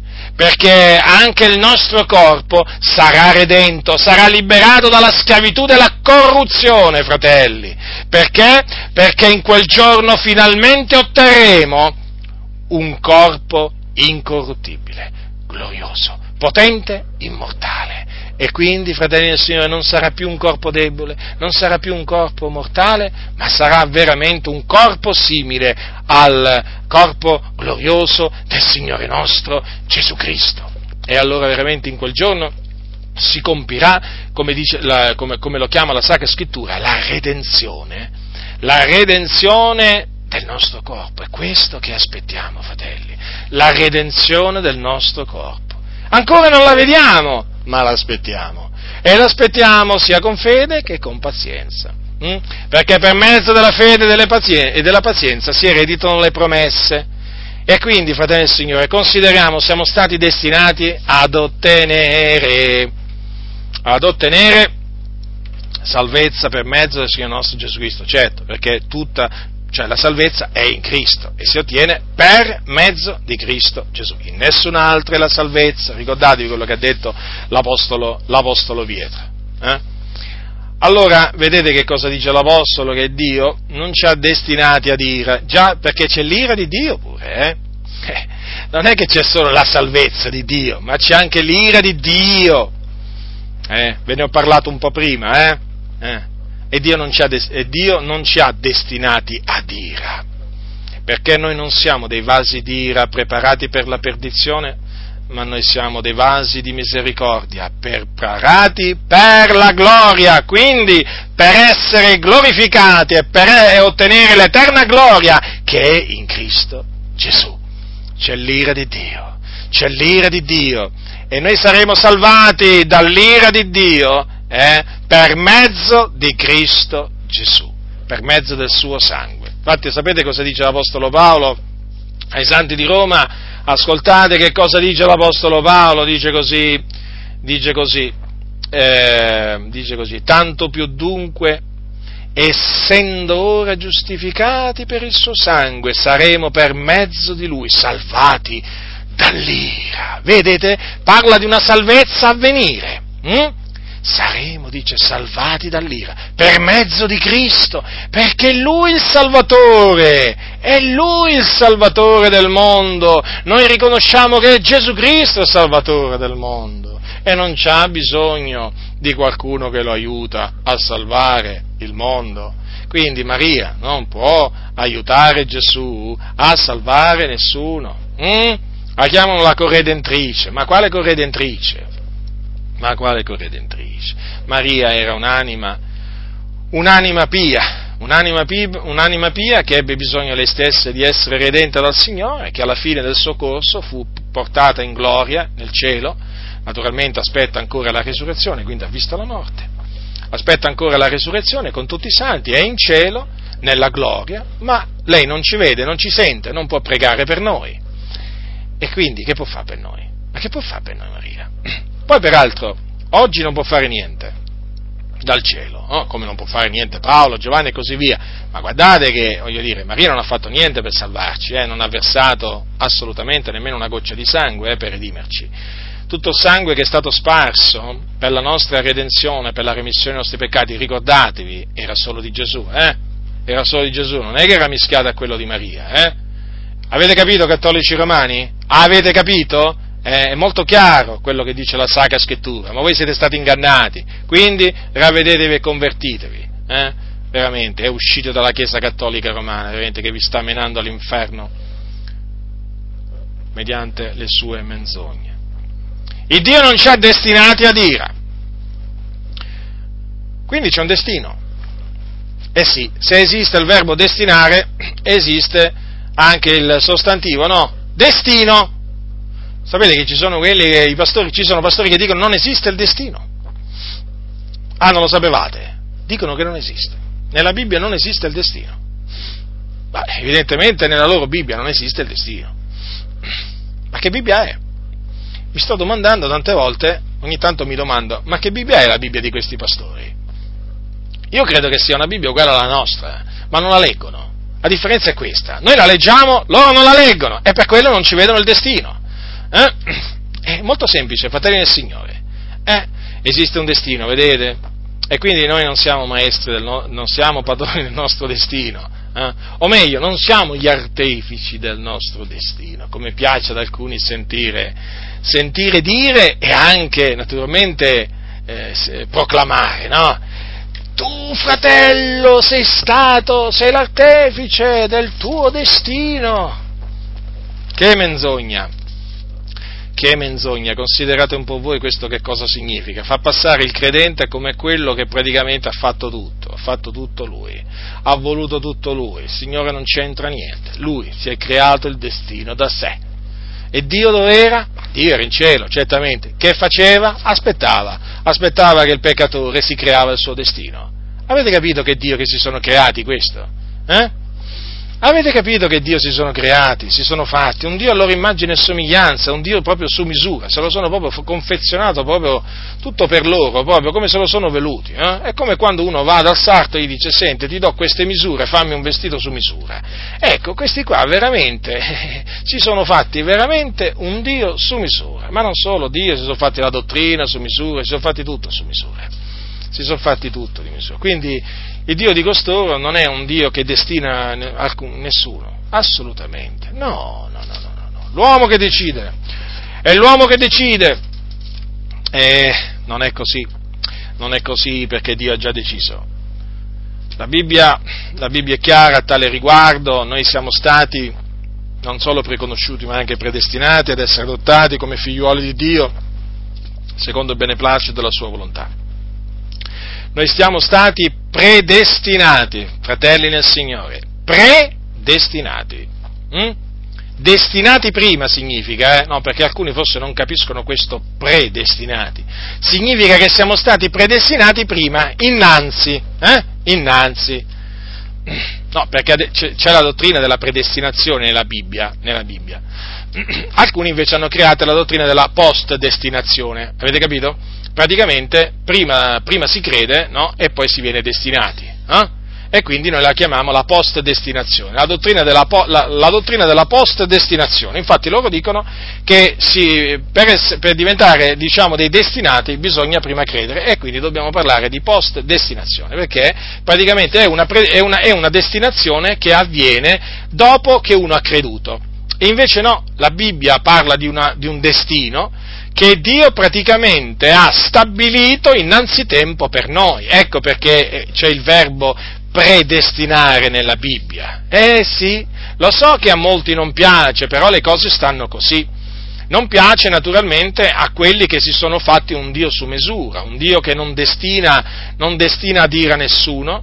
perché anche il nostro corpo sarà redento, sarà liberato dalla schiavitù della corruzione, fratelli. Perché? Perché in quel giorno finalmente otterremo un corpo incorruttibile, glorioso, potente, immortale. E quindi, fratelli del Signore, non sarà più un corpo debole, non sarà più un corpo mortale, ma sarà veramente un corpo simile al corpo glorioso del Signore nostro Gesù Cristo. E allora veramente in quel giorno si compirà, come, dice, la, come, come lo chiama la Sacra Scrittura, la redenzione, la redenzione del nostro corpo. È questo che aspettiamo, fratelli, la redenzione del nostro corpo. Ancora non la vediamo, ma l'aspettiamo. E l'aspettiamo sia con fede che con pazienza. Hm? Perché per mezzo della fede e della pazienza si ereditano le promesse. E quindi, fratelli del Signore, consideriamo, siamo stati destinati ad ottenere, ad ottenere salvezza per mezzo del Signore nostro Gesù Cristo, certo, perché tutta, cioè la salvezza è in Cristo e si ottiene per mezzo di Cristo Gesù. In nessun'altra è la salvezza, ricordatevi quello che ha detto l'Apostolo, l'Apostolo Pietro. Eh? Allora, vedete che cosa dice l'Apostolo? Che Dio non ci ha destinati ad ira, già perché c'è l'ira di Dio pure, eh? eh non è che c'è solo la salvezza di Dio, ma c'è anche l'ira di Dio. Eh? Ve ne ho parlato un po' prima, eh? E, Dio des- e Dio non ci ha destinati ad ira, perché noi non siamo dei vasi di ira preparati per la perdizione, ma noi siamo dei vasi di misericordia, preparati per la gloria, quindi per essere glorificati e per ottenere l'eterna gloria che è in Cristo Gesù. C'è l'ira di Dio, c'è l'ira di Dio. E noi saremo salvati dall'ira di Dio eh, per mezzo di Cristo Gesù, per mezzo del suo sangue. Infatti sapete cosa dice l'Apostolo Paolo ai santi di Roma? Ascoltate che cosa dice l'Apostolo Paolo, dice così, dice così, eh, dice così, tanto più dunque, essendo ora giustificati per il suo sangue, saremo per mezzo di lui salvati dall'ira. Vedete? Parla di una salvezza a venire. Hm? Saremo, dice, salvati dall'ira per mezzo di Cristo, perché è Lui il Salvatore, è Lui il Salvatore del mondo. Noi riconosciamo che è Gesù Cristo il Salvatore del mondo e non c'ha bisogno di qualcuno che lo aiuta a salvare il mondo. Quindi Maria non può aiutare Gesù a salvare nessuno. Mm? La chiamano la corredentrice, ma quale corredentrice? Ma quale corredentrice? Maria era un'anima, un'anima pia, un'anima pia, un'anima pia che ebbe bisogno lei stessa di essere redenta dal Signore, che alla fine del suo corso fu portata in gloria nel cielo, naturalmente aspetta ancora la resurrezione, quindi ha visto la morte, aspetta ancora la resurrezione con tutti i santi, è in cielo, nella gloria, ma lei non ci vede, non ci sente, non può pregare per noi. E quindi che può fare per noi? Ma che può fare per noi Maria? Poi peraltro, oggi non può fare niente dal cielo, no? come non può fare niente Paolo, Giovanni e così via, ma guardate che, voglio dire, Maria non ha fatto niente per salvarci, eh? non ha versato assolutamente nemmeno una goccia di sangue eh, per redimerci. Tutto il sangue che è stato sparso per la nostra redenzione, per la remissione dei nostri peccati, ricordatevi, era solo di Gesù, eh? Era solo di Gesù, non è che era mischiato a quello di Maria, eh? Avete capito, cattolici romani? Avete capito? È molto chiaro quello che dice la Sacra Scrittura, ma voi siete stati ingannati, quindi ravvedetevi e convertitevi, eh? veramente, è uscito dalla Chiesa Cattolica Romana, veramente che vi sta menando all'inferno mediante le sue menzogne. Il Dio non ci ha destinati ad ira, quindi c'è un destino. Eh sì, se esiste il verbo destinare, esiste anche il sostantivo, no? Destino. Sapete che ci sono quelli che i pastori, ci sono pastori che dicono non esiste il destino. Ah, non lo sapevate? Dicono che non esiste. Nella Bibbia non esiste il destino. Ma evidentemente nella loro Bibbia non esiste il destino. Ma che Bibbia è? Mi sto domandando tante volte, ogni tanto mi domando, ma che Bibbia è la Bibbia di questi pastori? Io credo che sia una Bibbia uguale alla nostra, ma non la leggono. La differenza è questa, noi la leggiamo, loro non la leggono e per quello non ci vedono il destino. Eh? È molto semplice, fratelli del Signore. Eh? Esiste un destino, vedete? E quindi noi non siamo maestri, no- non siamo padroni del nostro destino. Eh? O meglio, non siamo gli artefici del nostro destino, come piace ad alcuni sentire, sentire dire e anche, naturalmente, eh, proclamare, no? Tu, fratello, sei stato, sei l'artefice del tuo destino. Che menzogna! Che menzogna, considerate un po' voi questo che cosa significa, fa passare il credente come quello che praticamente ha fatto tutto, ha fatto tutto lui, ha voluto tutto lui, il Signore non c'entra niente, lui si è creato il destino da sé. E Dio dove era? Dio era in cielo, certamente. Che faceva? Aspettava, aspettava che il peccatore si creava il suo destino. Avete capito che Dio che si sono creati questo? Eh? Avete capito che Dio si sono creati, si sono fatti, un Dio a loro immagine e somiglianza, un Dio proprio su misura, se lo sono proprio confezionato proprio tutto per loro, proprio come se lo sono veluti. Eh? È come quando uno va dal sarto e gli dice, senti, ti do queste misure, fammi un vestito su misura. Ecco, questi qua veramente si sono fatti veramente un Dio su misura, ma non solo Dio, si sono fatti la dottrina su misura, si sono fatti tutto su misura. Si sono fatti tutto. Quindi il Dio di costoro non è un Dio che destina alcun, nessuno, assolutamente. No, no, no, no, no, l'uomo che decide, è l'uomo che decide. E non è così, non è così perché Dio ha già deciso. La Bibbia, la Bibbia è chiara a tale riguardo, noi siamo stati non solo preconosciuti ma anche predestinati ad essere adottati come figliuoli di Dio, secondo il beneplacito della sua volontà. Noi siamo stati predestinati, fratelli nel Signore, predestinati. Mm? Destinati prima significa, eh? no, perché alcuni forse non capiscono questo predestinati, significa che siamo stati predestinati prima, innanzi, eh? innanzi. No, perché c'è la dottrina della predestinazione nella Bibbia, nella Bibbia. Alcuni invece hanno creato la dottrina della post-destinazione, avete capito? Praticamente prima, prima si crede no? e poi si viene destinati. Eh? e quindi noi la chiamiamo la post-destinazione, la dottrina della, la, la dottrina della post-destinazione. Infatti loro dicono che si, per, per, diventare diciamo, dei destinati bisogna prima credere e quindi dobbiamo parlare di post-destinazione, perché praticamente è una, è una, è una destinazione che avviene dopo che uno ha creduto. E invece no, la Bibbia parla di, una, di un destino che Dio praticamente ha stabilito innanzitempo per noi. Ecco perché eh, c'è il verbo predestinare nella Bibbia. Eh sì, lo so che a molti non piace, però le cose stanno così. Non piace naturalmente a quelli che si sono fatti un Dio su misura, un Dio che non destina, non destina a dire a nessuno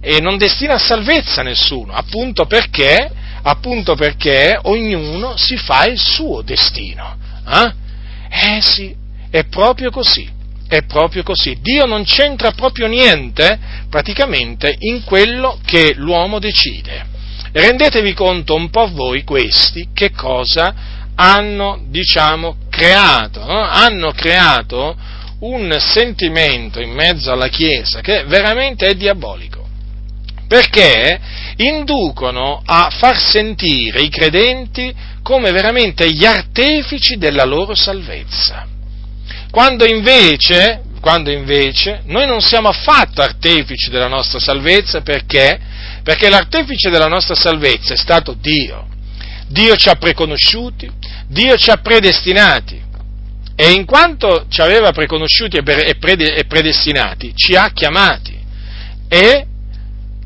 e non destina a salvezza nessuno, appunto perché, appunto perché ognuno si fa il suo destino. Eh, eh sì, è proprio così. È proprio così. Dio non c'entra proprio niente, praticamente, in quello che l'uomo decide. Rendetevi conto un po' voi questi che cosa hanno, diciamo, creato. No? Hanno creato un sentimento in mezzo alla Chiesa che veramente è diabolico. Perché inducono a far sentire i credenti come veramente gli artefici della loro salvezza quando invece, quando invece noi non siamo affatto artefici della nostra salvezza perché? Perché l'artefice della nostra salvezza è stato Dio. Dio ci ha preconosciuti, Dio ci ha predestinati e in quanto ci aveva preconosciuti e predestinati, ci ha chiamati e,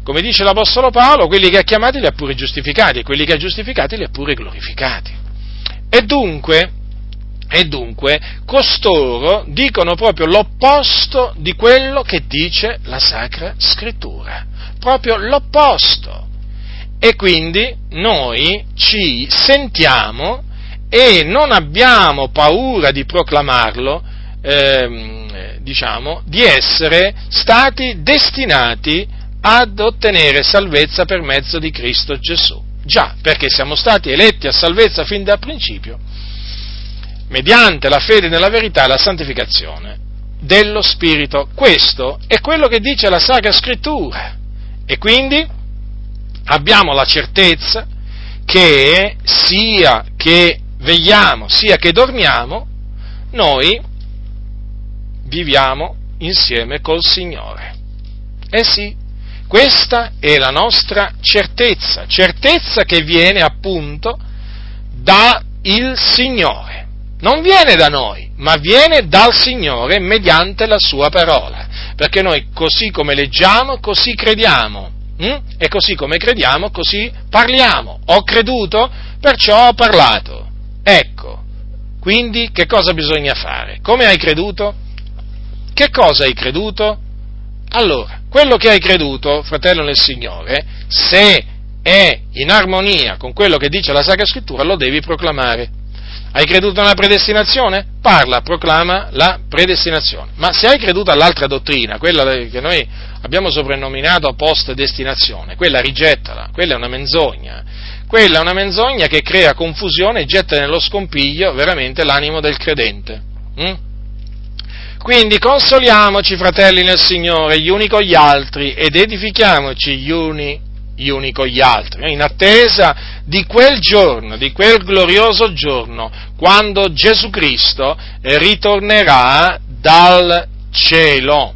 come dice l'Apostolo Paolo, quelli che ha chiamati li ha pure giustificati e quelli che ha giustificati li ha pure glorificati. E dunque, e dunque costoro dicono proprio l'opposto di quello che dice la Sacra Scrittura, proprio l'opposto. E quindi noi ci sentiamo e non abbiamo paura di proclamarlo, ehm, diciamo, di essere stati destinati ad ottenere salvezza per mezzo di Cristo Gesù. Già, perché siamo stati eletti a salvezza fin dal principio mediante la fede nella verità e la santificazione dello Spirito. Questo è quello che dice la Sacra Scrittura. E quindi abbiamo la certezza che sia che vegliamo, sia che dormiamo, noi viviamo insieme col Signore. Eh sì, questa è la nostra certezza, certezza che viene appunto da il Signore non viene da noi, ma viene dal Signore mediante la sua parola. Perché noi così come leggiamo, così crediamo. Hm? E così come crediamo, così parliamo. Ho creduto, perciò ho parlato. Ecco. Quindi che cosa bisogna fare? Come hai creduto? Che cosa hai creduto? Allora, quello che hai creduto, fratello nel Signore, se è in armonia con quello che dice la Sacra Scrittura, lo devi proclamare. Hai creduto nella predestinazione? Parla, proclama la predestinazione. Ma se hai creduto all'altra dottrina, quella che noi abbiamo soprannominato post-destinazione, quella rigettala, quella è una menzogna. Quella è una menzogna che crea confusione e getta nello scompiglio veramente l'animo del credente. Mm? Quindi consoliamoci, fratelli nel Signore, gli uni con gli altri ed edifichiamoci gli uni gli uni con gli altri, in attesa di quel giorno, di quel glorioso giorno, quando Gesù Cristo ritornerà dal cielo.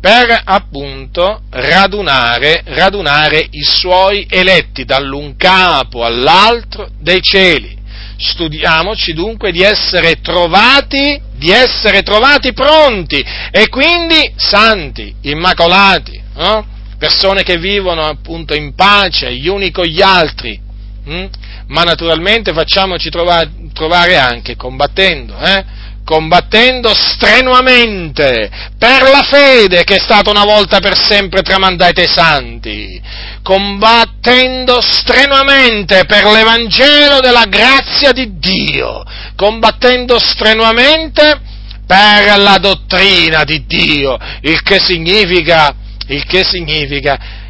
per appunto radunare, radunare i suoi eletti dall'un capo all'altro dei cieli. Studiamoci dunque di essere trovati, di essere trovati pronti e quindi santi, immacolati, no? persone che vivono appunto in pace gli uni con gli altri, hm? ma naturalmente facciamoci trovare, trovare anche combattendo, eh? Combattendo strenuamente per la fede che è stata una volta per sempre tramandata ai santi, combattendo strenuamente per l'Evangelo della grazia di Dio, combattendo strenuamente per la dottrina di Dio, il che significa, il che significa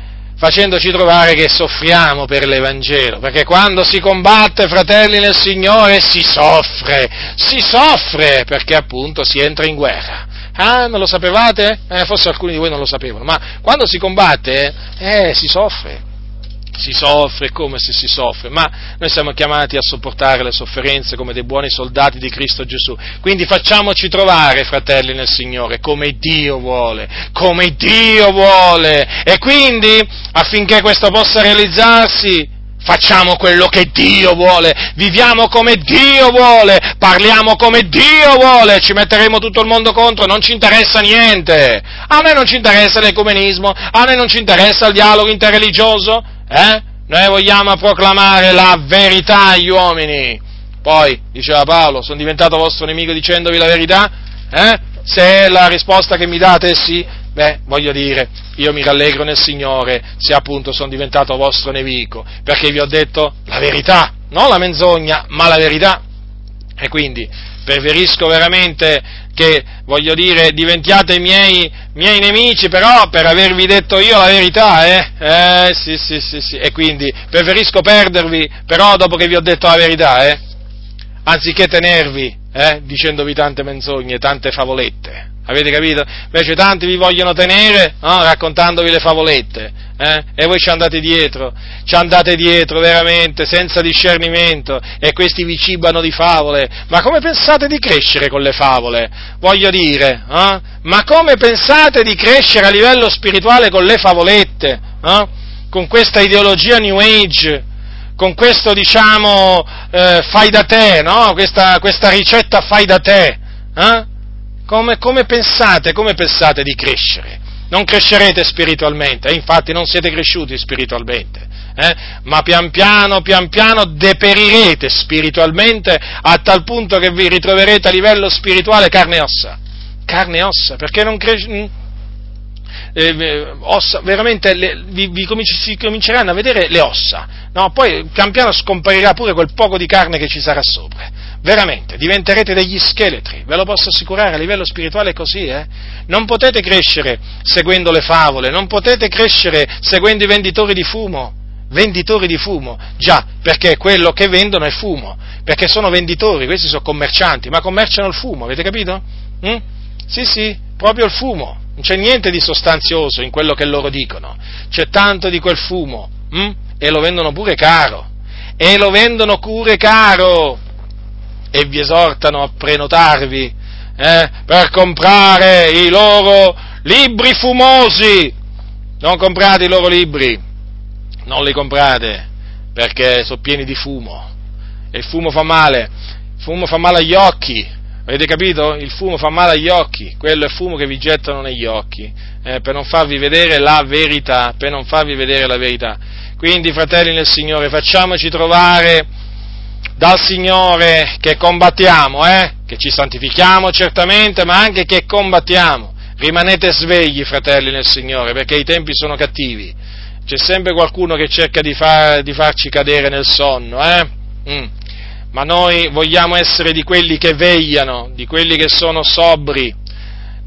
facendoci trovare che soffriamo per l'Evangelo, perché quando si combatte, fratelli nel Signore, si soffre, si soffre perché appunto si entra in guerra. Ah, non lo sapevate? Eh, forse alcuni di voi non lo sapevano, ma quando si combatte, eh, si soffre si soffre, come se si soffre, ma noi siamo chiamati a sopportare le sofferenze come dei buoni soldati di Cristo Gesù. Quindi facciamoci trovare, fratelli nel Signore, come Dio vuole, come Dio vuole. E quindi, affinché questo possa realizzarsi, facciamo quello che Dio vuole, viviamo come Dio vuole, parliamo come Dio vuole, ci metteremo tutto il mondo contro, non ci interessa niente. A noi non ci interessa l'ecumenismo, a noi non ci interessa il dialogo interreligioso, eh? Noi vogliamo proclamare la verità agli uomini. Poi, diceva Paolo, sono diventato vostro nemico dicendovi la verità? Eh? Se la risposta che mi date è sì, beh, voglio dire, io mi rallegro nel Signore se appunto sono diventato vostro nemico, perché vi ho detto la verità, non la menzogna, ma la verità. E quindi preferisco veramente che, voglio dire, diventiate miei, miei nemici, però per avervi detto io la verità, eh? Eh, sì, sì, sì, sì, e quindi preferisco perdervi, però dopo che vi ho detto la verità, eh? Anziché tenervi, eh? Dicendovi tante menzogne, tante favolette. Avete capito? Invece tanti vi vogliono tenere no? raccontandovi le favolette eh? e voi ci andate dietro, ci andate dietro veramente senza discernimento e questi vi cibano di favole. Ma come pensate di crescere con le favole? Voglio dire, eh? ma come pensate di crescere a livello spirituale con le favolette? Eh? Con questa ideologia New Age? Con questo, diciamo, eh, fai da te, no? questa, questa ricetta fai da te? Eh? Come, come, pensate, come pensate di crescere? Non crescerete spiritualmente, eh? infatti non siete cresciuti spiritualmente, eh? ma pian piano, pian piano deperirete spiritualmente a tal punto che vi ritroverete a livello spirituale carne e ossa. Carne e ossa, perché non cresce eh, ossa, veramente le, vi, vi cominci, si cominceranno a vedere le ossa, no? poi pian piano scomparirà pure quel poco di carne che ci sarà sopra. Veramente, diventerete degli scheletri, ve lo posso assicurare, a livello spirituale è così, eh? Non potete crescere seguendo le favole, non potete crescere seguendo i venditori di fumo, venditori di fumo, già, perché quello che vendono è fumo, perché sono venditori, questi sono commercianti, ma commerciano il fumo, avete capito? Mm? Sì, sì, proprio il fumo, non c'è niente di sostanzioso in quello che loro dicono, c'è tanto di quel fumo hm? e lo vendono pure caro, e lo vendono pure caro e vi esortano a prenotarvi eh, per comprare i loro libri fumosi. Non comprate i loro libri, non li comprate perché sono pieni di fumo e il fumo fa male, il fumo fa male agli occhi, Avete capito? Il fumo fa male agli occhi, quello è fumo che vi gettano negli occhi, eh, per non farvi vedere la verità, per non farvi vedere la verità. Quindi, fratelli nel Signore, facciamoci trovare dal Signore che combattiamo, eh? che ci santifichiamo certamente, ma anche che combattiamo. Rimanete svegli, fratelli nel Signore, perché i tempi sono cattivi. C'è sempre qualcuno che cerca di, far, di farci cadere nel sonno, eh? Mm ma noi vogliamo essere di quelli che vegliano, di quelli che sono sobri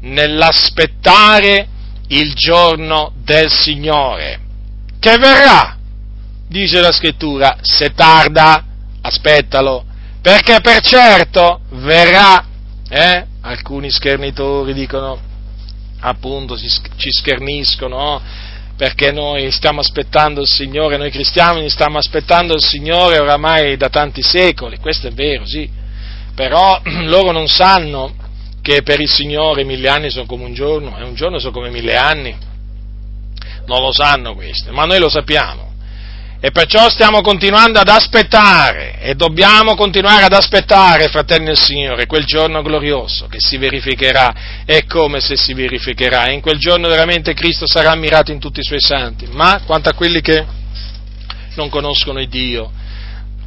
nell'aspettare il giorno del Signore, che verrà, dice la scrittura, se tarda, aspettalo, perché per certo verrà, eh? alcuni schernitori dicono, appunto, ci scherniscono, oh? perché noi stiamo aspettando il Signore, noi cristiani stiamo aspettando il Signore oramai da tanti secoli, questo è vero, sì, però loro non sanno che per il Signore mille anni sono come un giorno e un giorno sono come mille anni? Non lo sanno questo, ma noi lo sappiamo. E perciò stiamo continuando ad aspettare e dobbiamo continuare ad aspettare, fratelli del Signore, quel giorno glorioso che si verificherà e come se si verificherà. E in quel giorno veramente Cristo sarà ammirato in tutti i suoi santi. Ma quanto a quelli che non conoscono il Dio,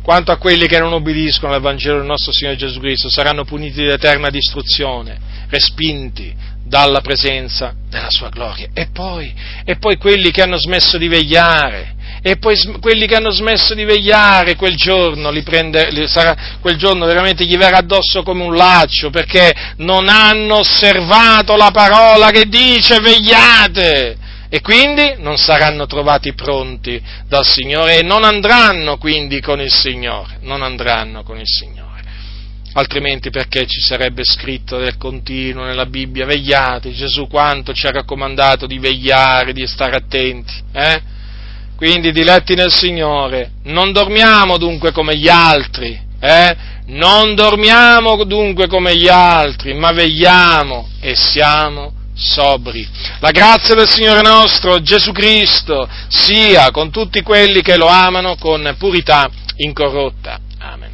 quanto a quelli che non obbediscono al Vangelo del nostro Signore Gesù Cristo, saranno puniti di eterna distruzione, respinti dalla presenza della sua gloria. E poi, e poi quelli che hanno smesso di vegliare, e poi quelli che hanno smesso di vegliare quel giorno, li prende, li sarà, quel giorno veramente gli verrà addosso come un laccio perché non hanno osservato la parola che dice vegliate e quindi non saranno trovati pronti dal Signore e non andranno quindi con il Signore, non andranno con il Signore. Altrimenti perché ci sarebbe scritto del continuo nella Bibbia, vegliate, Gesù quanto ci ha raccomandato di vegliare, di stare attenti, eh? Quindi, diletti nel Signore, non dormiamo dunque come gli altri, eh? Non dormiamo dunque come gli altri, ma vegliamo e siamo sobri. La grazia del Signore nostro Gesù Cristo sia con tutti quelli che lo amano con purità incorrotta. Amen.